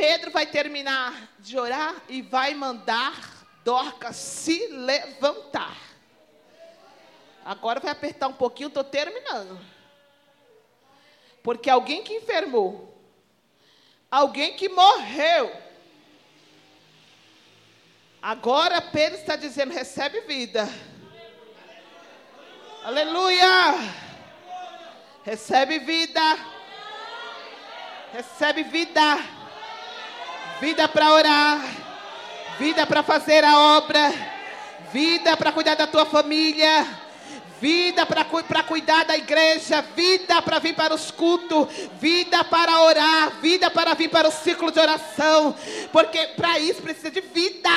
Pedro vai terminar de orar e vai mandar Dorcas se levantar. Agora vai apertar um pouquinho, estou terminando. Porque alguém que enfermou, alguém que morreu, agora Pedro está dizendo: recebe vida. Aleluia! Recebe vida. Recebe vida vida para orar, vida para fazer a obra, vida para cuidar da tua família, vida para cuidar da igreja, vida para vir para os cultos, vida para orar, vida para vir para o ciclo de oração, porque para isso precisa de vida.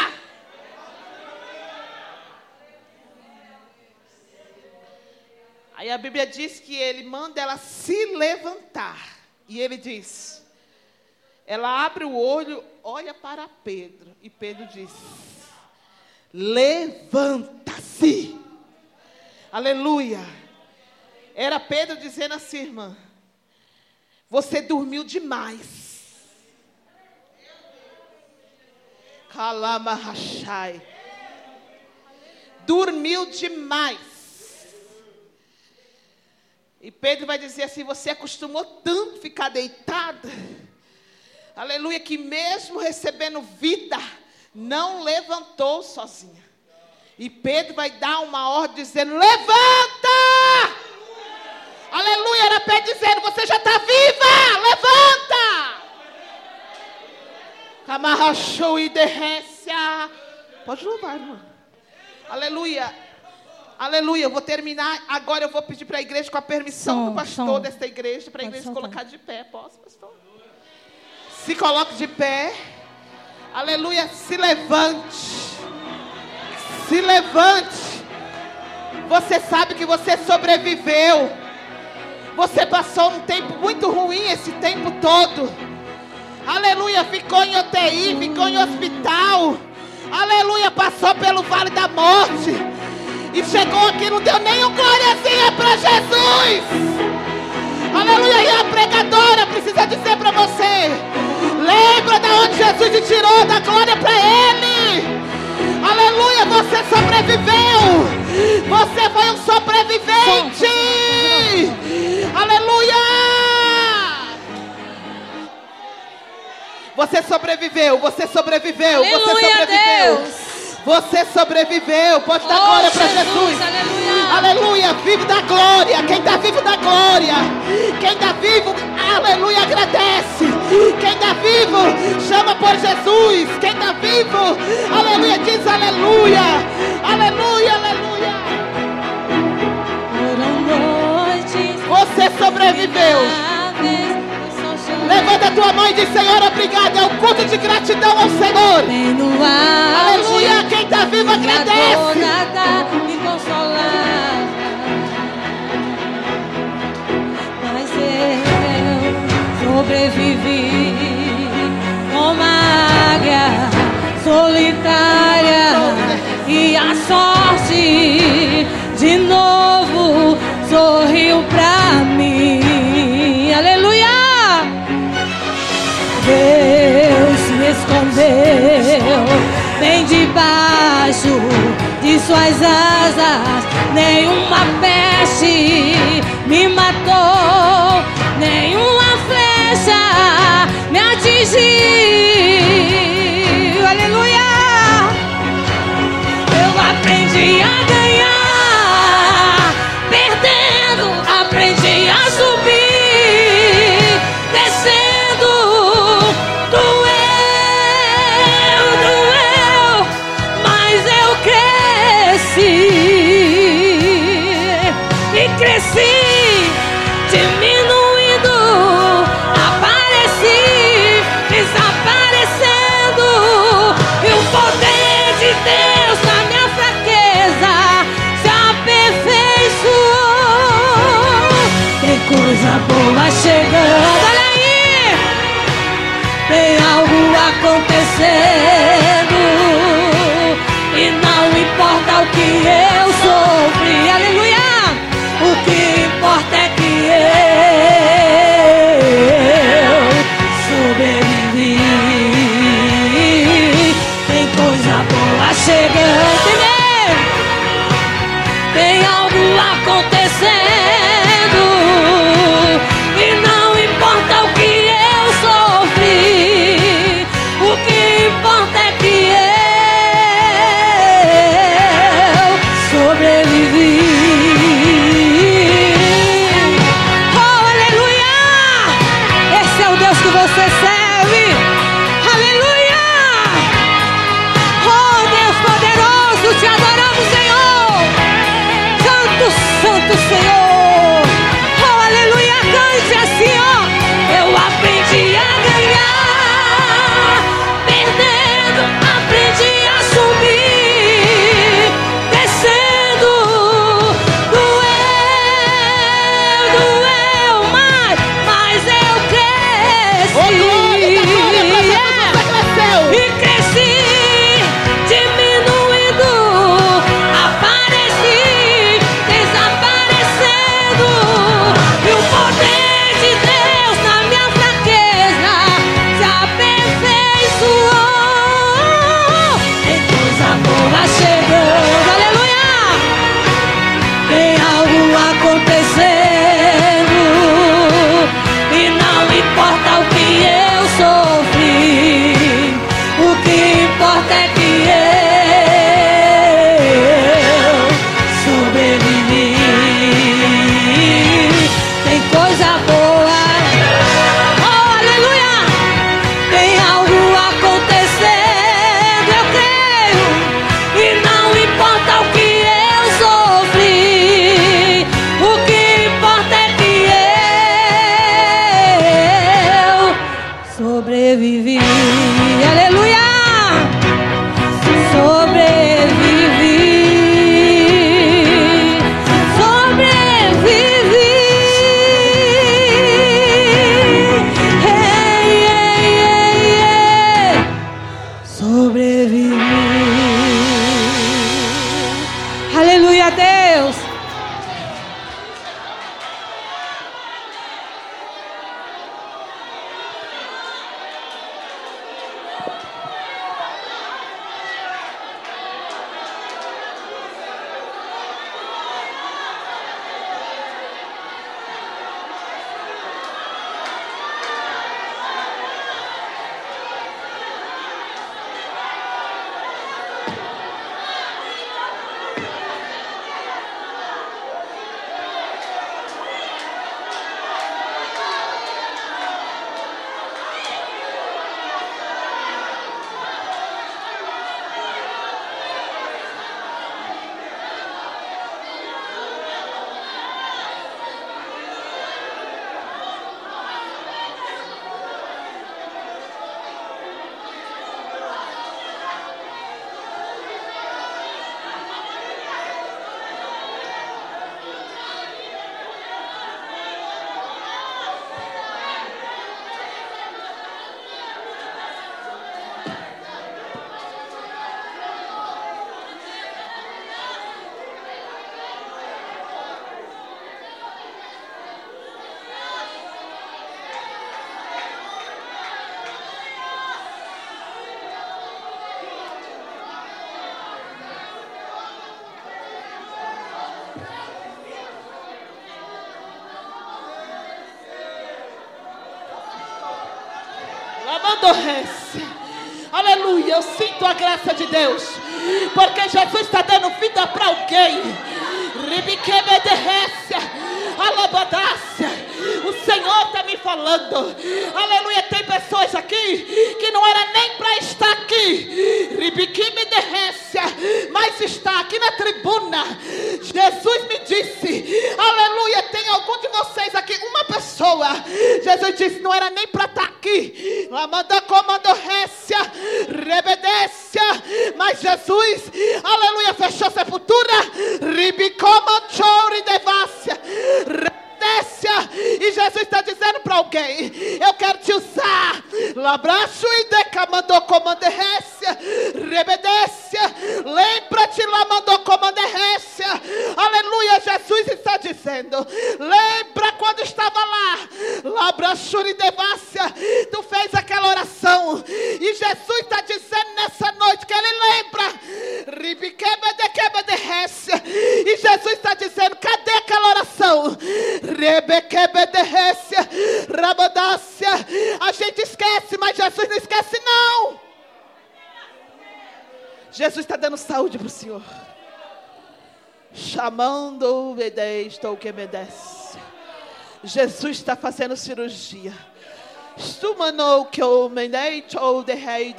Aí a Bíblia diz que ele manda ela se levantar. E ele diz: ela abre o olho, olha para Pedro. E Pedro diz: Levanta-se. Aleluia. Era Pedro dizendo assim, irmã: Você dormiu demais. Calama rachai. Dormiu demais. E Pedro vai dizer assim: Você acostumou tanto ficar deitada aleluia, que mesmo recebendo vida, não levantou sozinha. E Pedro vai dar uma ordem dizendo: Levanta! Aleluia, era Pedro dizendo: Você já está viva! Levanta! Camarrachou e derrecia. Pode louvar, irmã. Aleluia. Aleluia, eu vou terminar. Agora eu vou pedir para a igreja, com a permissão Som, do pastor som. desta igreja, para a igreja colocar de pé. Posso, pastor? Se coloque de pé. Aleluia, se levante. Se levante. Você sabe que você sobreviveu. Você passou um tempo muito ruim esse tempo todo. Aleluia, ficou em UTI, ficou em hospital. Aleluia, passou pelo vale da morte. E chegou aqui, não deu nem um glóriazinha para Jesus. Aleluia, e a pregadora precisa dizer para você: lembra da onde Jesus te tirou, da glória para Ele. Aleluia, você sobreviveu. Você foi um sobrevivente. Aleluia. Você sobreviveu, você sobreviveu, você sobreviveu. Deus. Você sobreviveu. Pode dar Oh, glória para Jesus, aleluia. Aleluia. Vivo da glória. Quem está vivo da glória. Quem está vivo, aleluia, agradece. Quem está vivo, chama por Jesus. Quem está vivo, aleluia, diz aleluia. Aleluia, aleluia. Você sobreviveu. Levanta a tua mão e diz, Senhor, obrigado. É um culto de gratidão ao Senhor. Aleluia. Quem está vivo, agradece. nada me consolar. Sobrevivi como a águia solitária e a sorte de novo sorriu pra mim. Aleluia! Deus se escondeu bem debaixo de suas asas. Nenhuma peste me matou, nenhuma flecha me atingiu. Aleluia! Eu aprendi a estou que me desce. Jesus está fazendo cirurgia. Stumanou que o menete ou de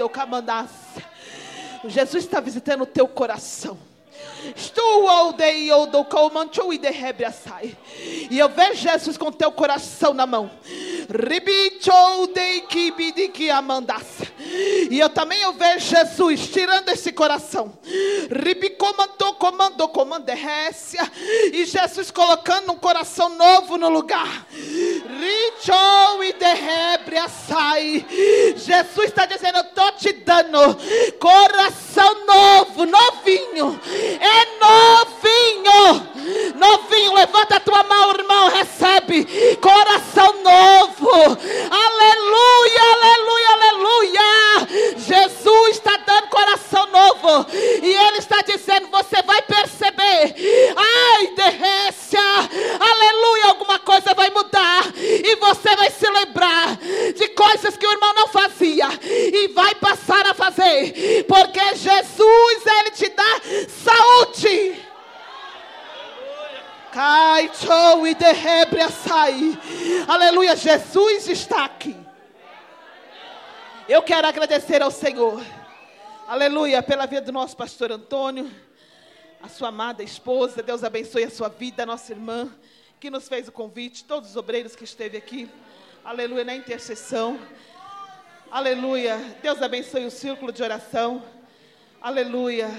camandasse. Jesus está visitando o teu coração. Estou ao dei ou do e. E eu vejo Jesus com teu coração na mão. Ribichou de kibidi que amandasse. E eu também eu vejo Jesus tirando esse coração. Ribicomandou, comandou, comanderrécia. E Jesus colocando um coração novo no lugar. Richou e de rebraçai. Jesus está dizendo: Eu estou te dando coração novo, novinho. É novinho. Novinho, levanta a tua mão, irmão, recebe coração novo. Aleluia, aleluia, aleluia. Jesus está dando coração novo. E Ele está dizendo: Você vai perceber. Ai, derrécia. Aleluia, alguma coisa vai mudar. E você vai se lembrar de coisas que o irmão não fazia. E vai passar a fazer. Porque Jesus, Ele te dá saúde. Cai, show e derrebre a sair. Aleluia, Jesus está aqui. Eu quero agradecer ao Senhor. Aleluia, pela vida do nosso pastor Antônio, a sua amada esposa. Deus abençoe a sua vida, a nossa irmã, que nos fez o convite, todos os obreiros que esteve aqui. Aleluia, na intercessão. Aleluia. Deus abençoe o círculo de oração. Aleluia.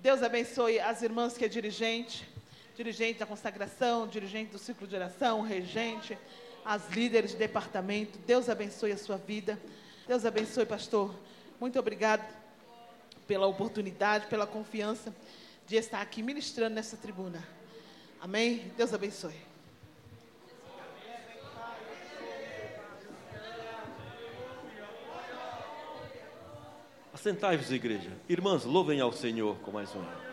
Deus abençoe as irmãs que é dirigente, dirigente da consagração, dirigente do círculo de oração, regente, as líderes de departamento. Deus abençoe a sua vida. Deus abençoe, pastor. Muito obrigado pela oportunidade, pela confiança de estar aqui ministrando nessa tribuna. Amém? Deus abençoe. Assentai-vos, igreja. Irmãs, louvem ao Senhor com mais um.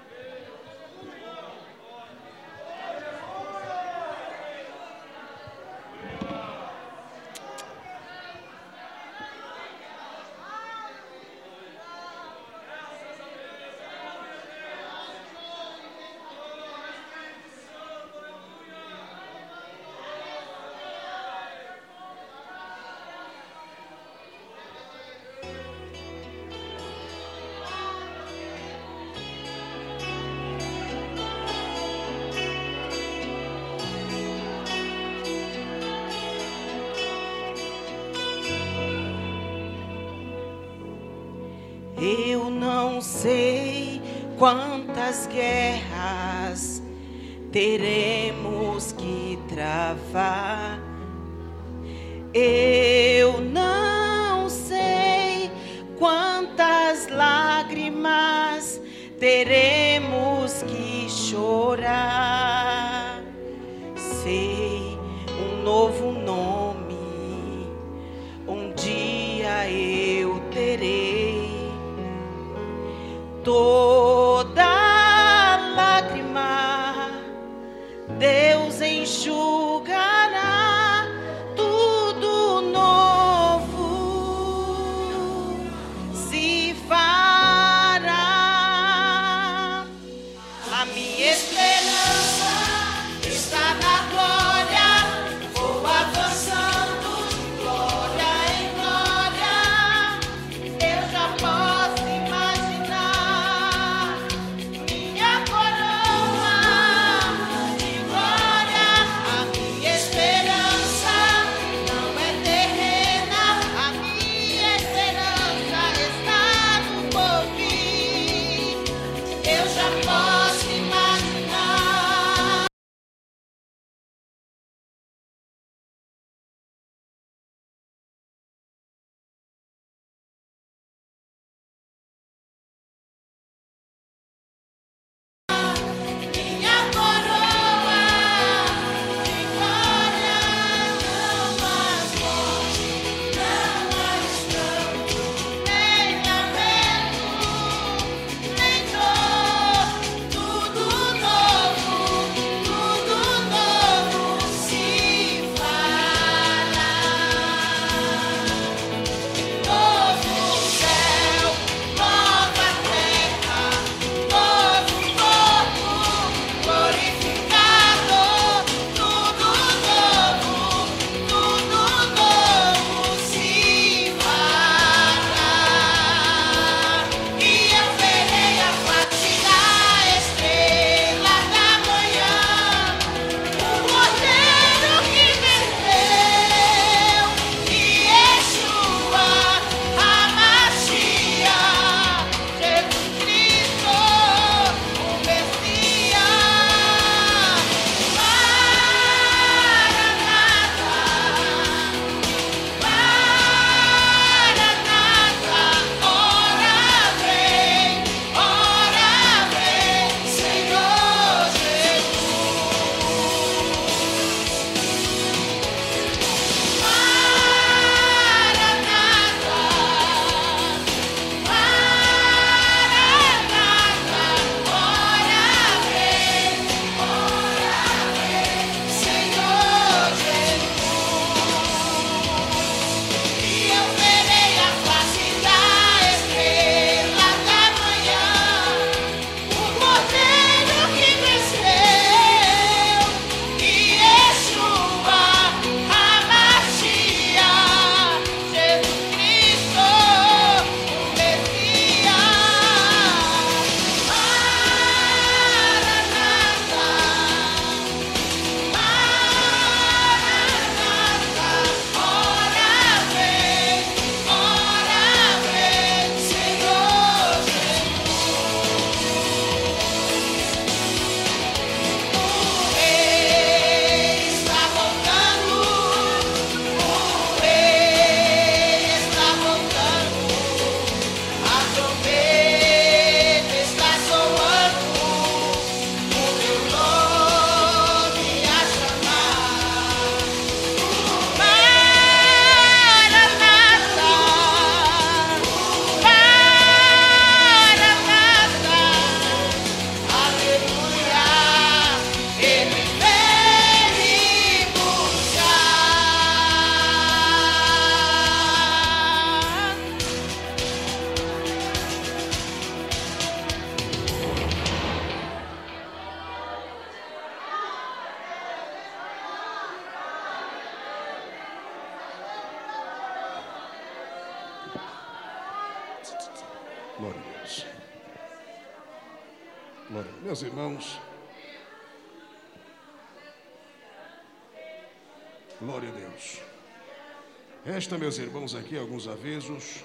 Alguns avisos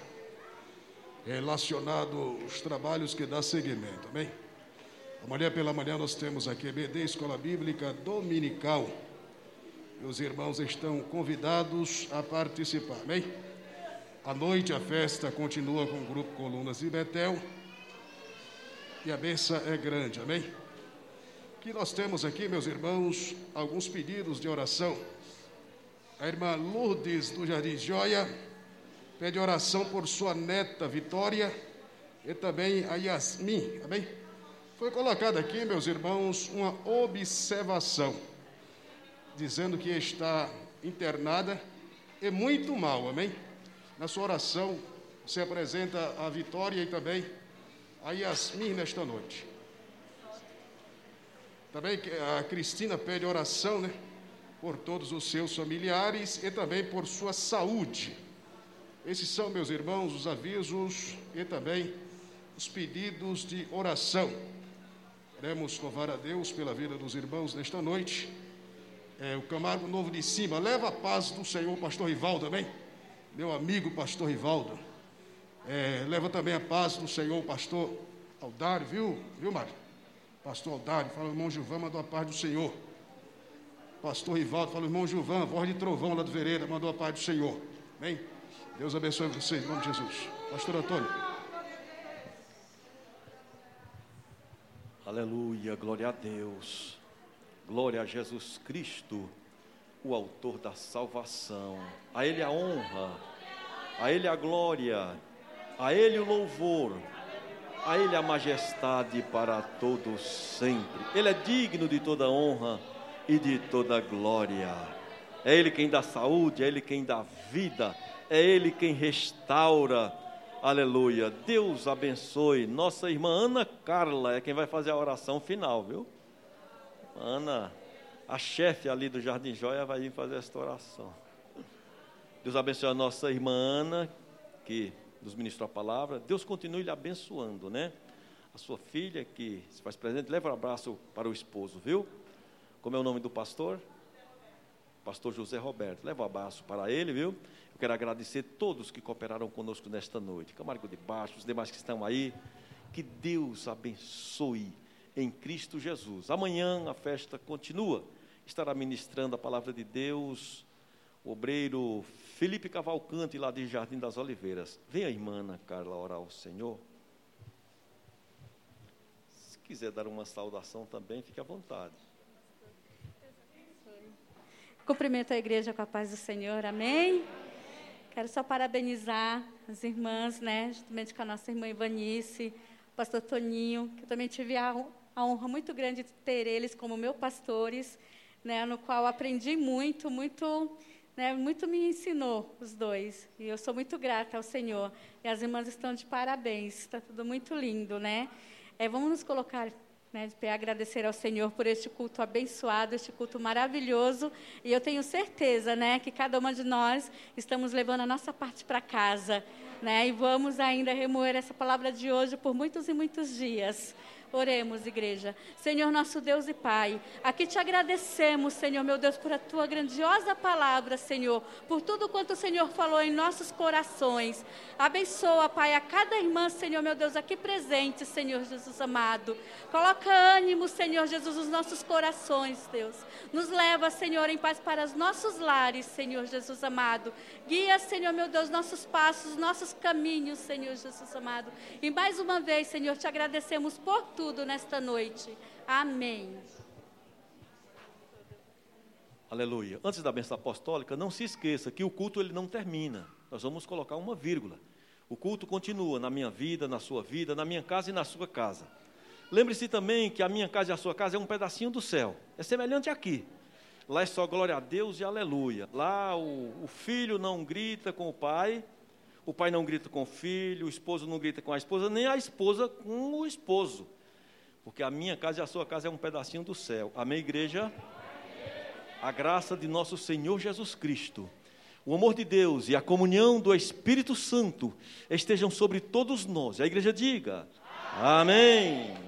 relacionados aos trabalhos que dá seguimento, amém? Amanhã pela manhã nós temos aqui BD Escola Bíblica Dominical. Meus irmãos estão convidados a participar, amém? À noite a festa continua com o grupo Colunas de Betel. E a benção é grande, amém? Que nós temos aqui, meus irmãos, alguns pedidos de oração. A irmã Lourdes do Jardim Joia pede oração por sua neta Vitória e também a Yasmin, amém? Foi colocada aqui, meus irmãos, uma observação, dizendo que está internada e muito mal, amém? Na sua oração, você apresenta a Vitória e também a Yasmin nesta noite. Também a Cristina pede oração, né? Por todos os seus familiares e também por sua saúde. Esses são, meus irmãos, os avisos e também os pedidos de oração. Queremos louvar a Deus pela vida dos irmãos nesta noite. É, o Camargo Novo de Cima, leva a paz do Senhor, pastor Rivaldo, amém? Meu amigo, pastor Rivaldo. É, leva também a paz do Senhor, pastor Aldário, viu, viu, Mário? Pastor Aldário, fala, irmão Gilvan, mandou a paz do Senhor. Pastor Rivaldo, fala, irmão Gilvan, voz de trovão lá do Vereda, mandou a paz do Senhor. Amém? Deus abençoe vocês, em nome de Jesus. Pastor Antônio. Aleluia, glória a Deus. Glória a Jesus Cristo, o autor da salvação. A Ele a honra, a Ele a glória, a Ele o louvor, a Ele a majestade para todos sempre. Ele é digno de toda honra e de toda glória. É Ele quem dá saúde, é Ele quem dá vida, é Ele quem restaura. Aleluia. Deus abençoe. Nossa irmã Ana Carla é quem vai fazer a oração final, viu? Ana, a chefe ali do Jardim Joia, vai vir fazer esta oração. Deus abençoe a nossa irmã Ana, que nos ministrou a palavra. Deus continue lhe abençoando, né? A sua filha que se faz presente, leva um abraço para o esposo, viu? Como é o nome do pastor? Pastor José Roberto. Leva um abraço para ele, viu? Eu quero agradecer todos que cooperaram conosco nesta noite. Camargo de Baixo, os demais que estão aí. Que Deus abençoe em Cristo Jesus. Amanhã a festa continua. Estará ministrando a palavra de Deus o obreiro Felipe Cavalcante, lá de Jardim das Oliveiras. Venha, irmã Ana Carla, orar ao Senhor. Se quiser dar uma saudação também, fique à vontade. Cumprimento a igreja com a paz do Senhor, amém? Quero só parabenizar as irmãs, né, juntamente com a nossa irmã Ivanice, o pastor Toninho, que eu também tive a, a honra muito grande de ter eles como meus pastores, né, no qual aprendi muito, muito, né, muito me ensinou os dois. E eu sou muito grata ao Senhor. E as irmãs estão de parabéns, está tudo muito lindo, né? É, vamos nos colocar né, agradecer ao Senhor por este culto abençoado, este culto maravilhoso. E eu tenho certeza né, que cada uma de nós estamos levando a nossa parte para casa. Né, e vamos ainda remoer essa palavra de hoje por muitos e muitos dias. Oremos, igreja. Senhor nosso Deus e Pai, aqui te agradecemos, Senhor meu Deus, por a tua grandiosa palavra, Senhor, por tudo quanto o Senhor falou em nossos corações. Abençoa, Pai, a cada irmã, Senhor meu Deus, aqui presente, Senhor Jesus amado. Coloca ânimo, Senhor Jesus, nos nossos corações, Deus. Nos leva, Senhor, em paz para os nossos lares, Senhor Jesus amado. Guia, Senhor meu Deus, nossos passos, nossos caminhos, Senhor Jesus amado. E mais uma vez, Senhor, te agradecemos por tudo nesta noite. Amém. Aleluia. Antes da bênção apostólica, não se esqueça que o culto ele não termina. Nós vamos colocar uma vírgula. O culto continua na minha vida, na sua vida, na minha casa e na sua casa. Lembre-se também que a minha casa e a sua casa é um pedacinho do céu. É semelhante aqui. Lá é só glória a Deus e aleluia. Lá o, o filho não grita com o pai, o pai não grita com o filho, o esposo não grita com a esposa, nem a esposa com o esposo. Porque a minha casa e a sua casa é um pedacinho do céu. Amém, igreja? A graça de nosso Senhor Jesus Cristo, o amor de Deus e a comunhão do Espírito Santo estejam sobre todos nós. A igreja diga: Amém. Amém.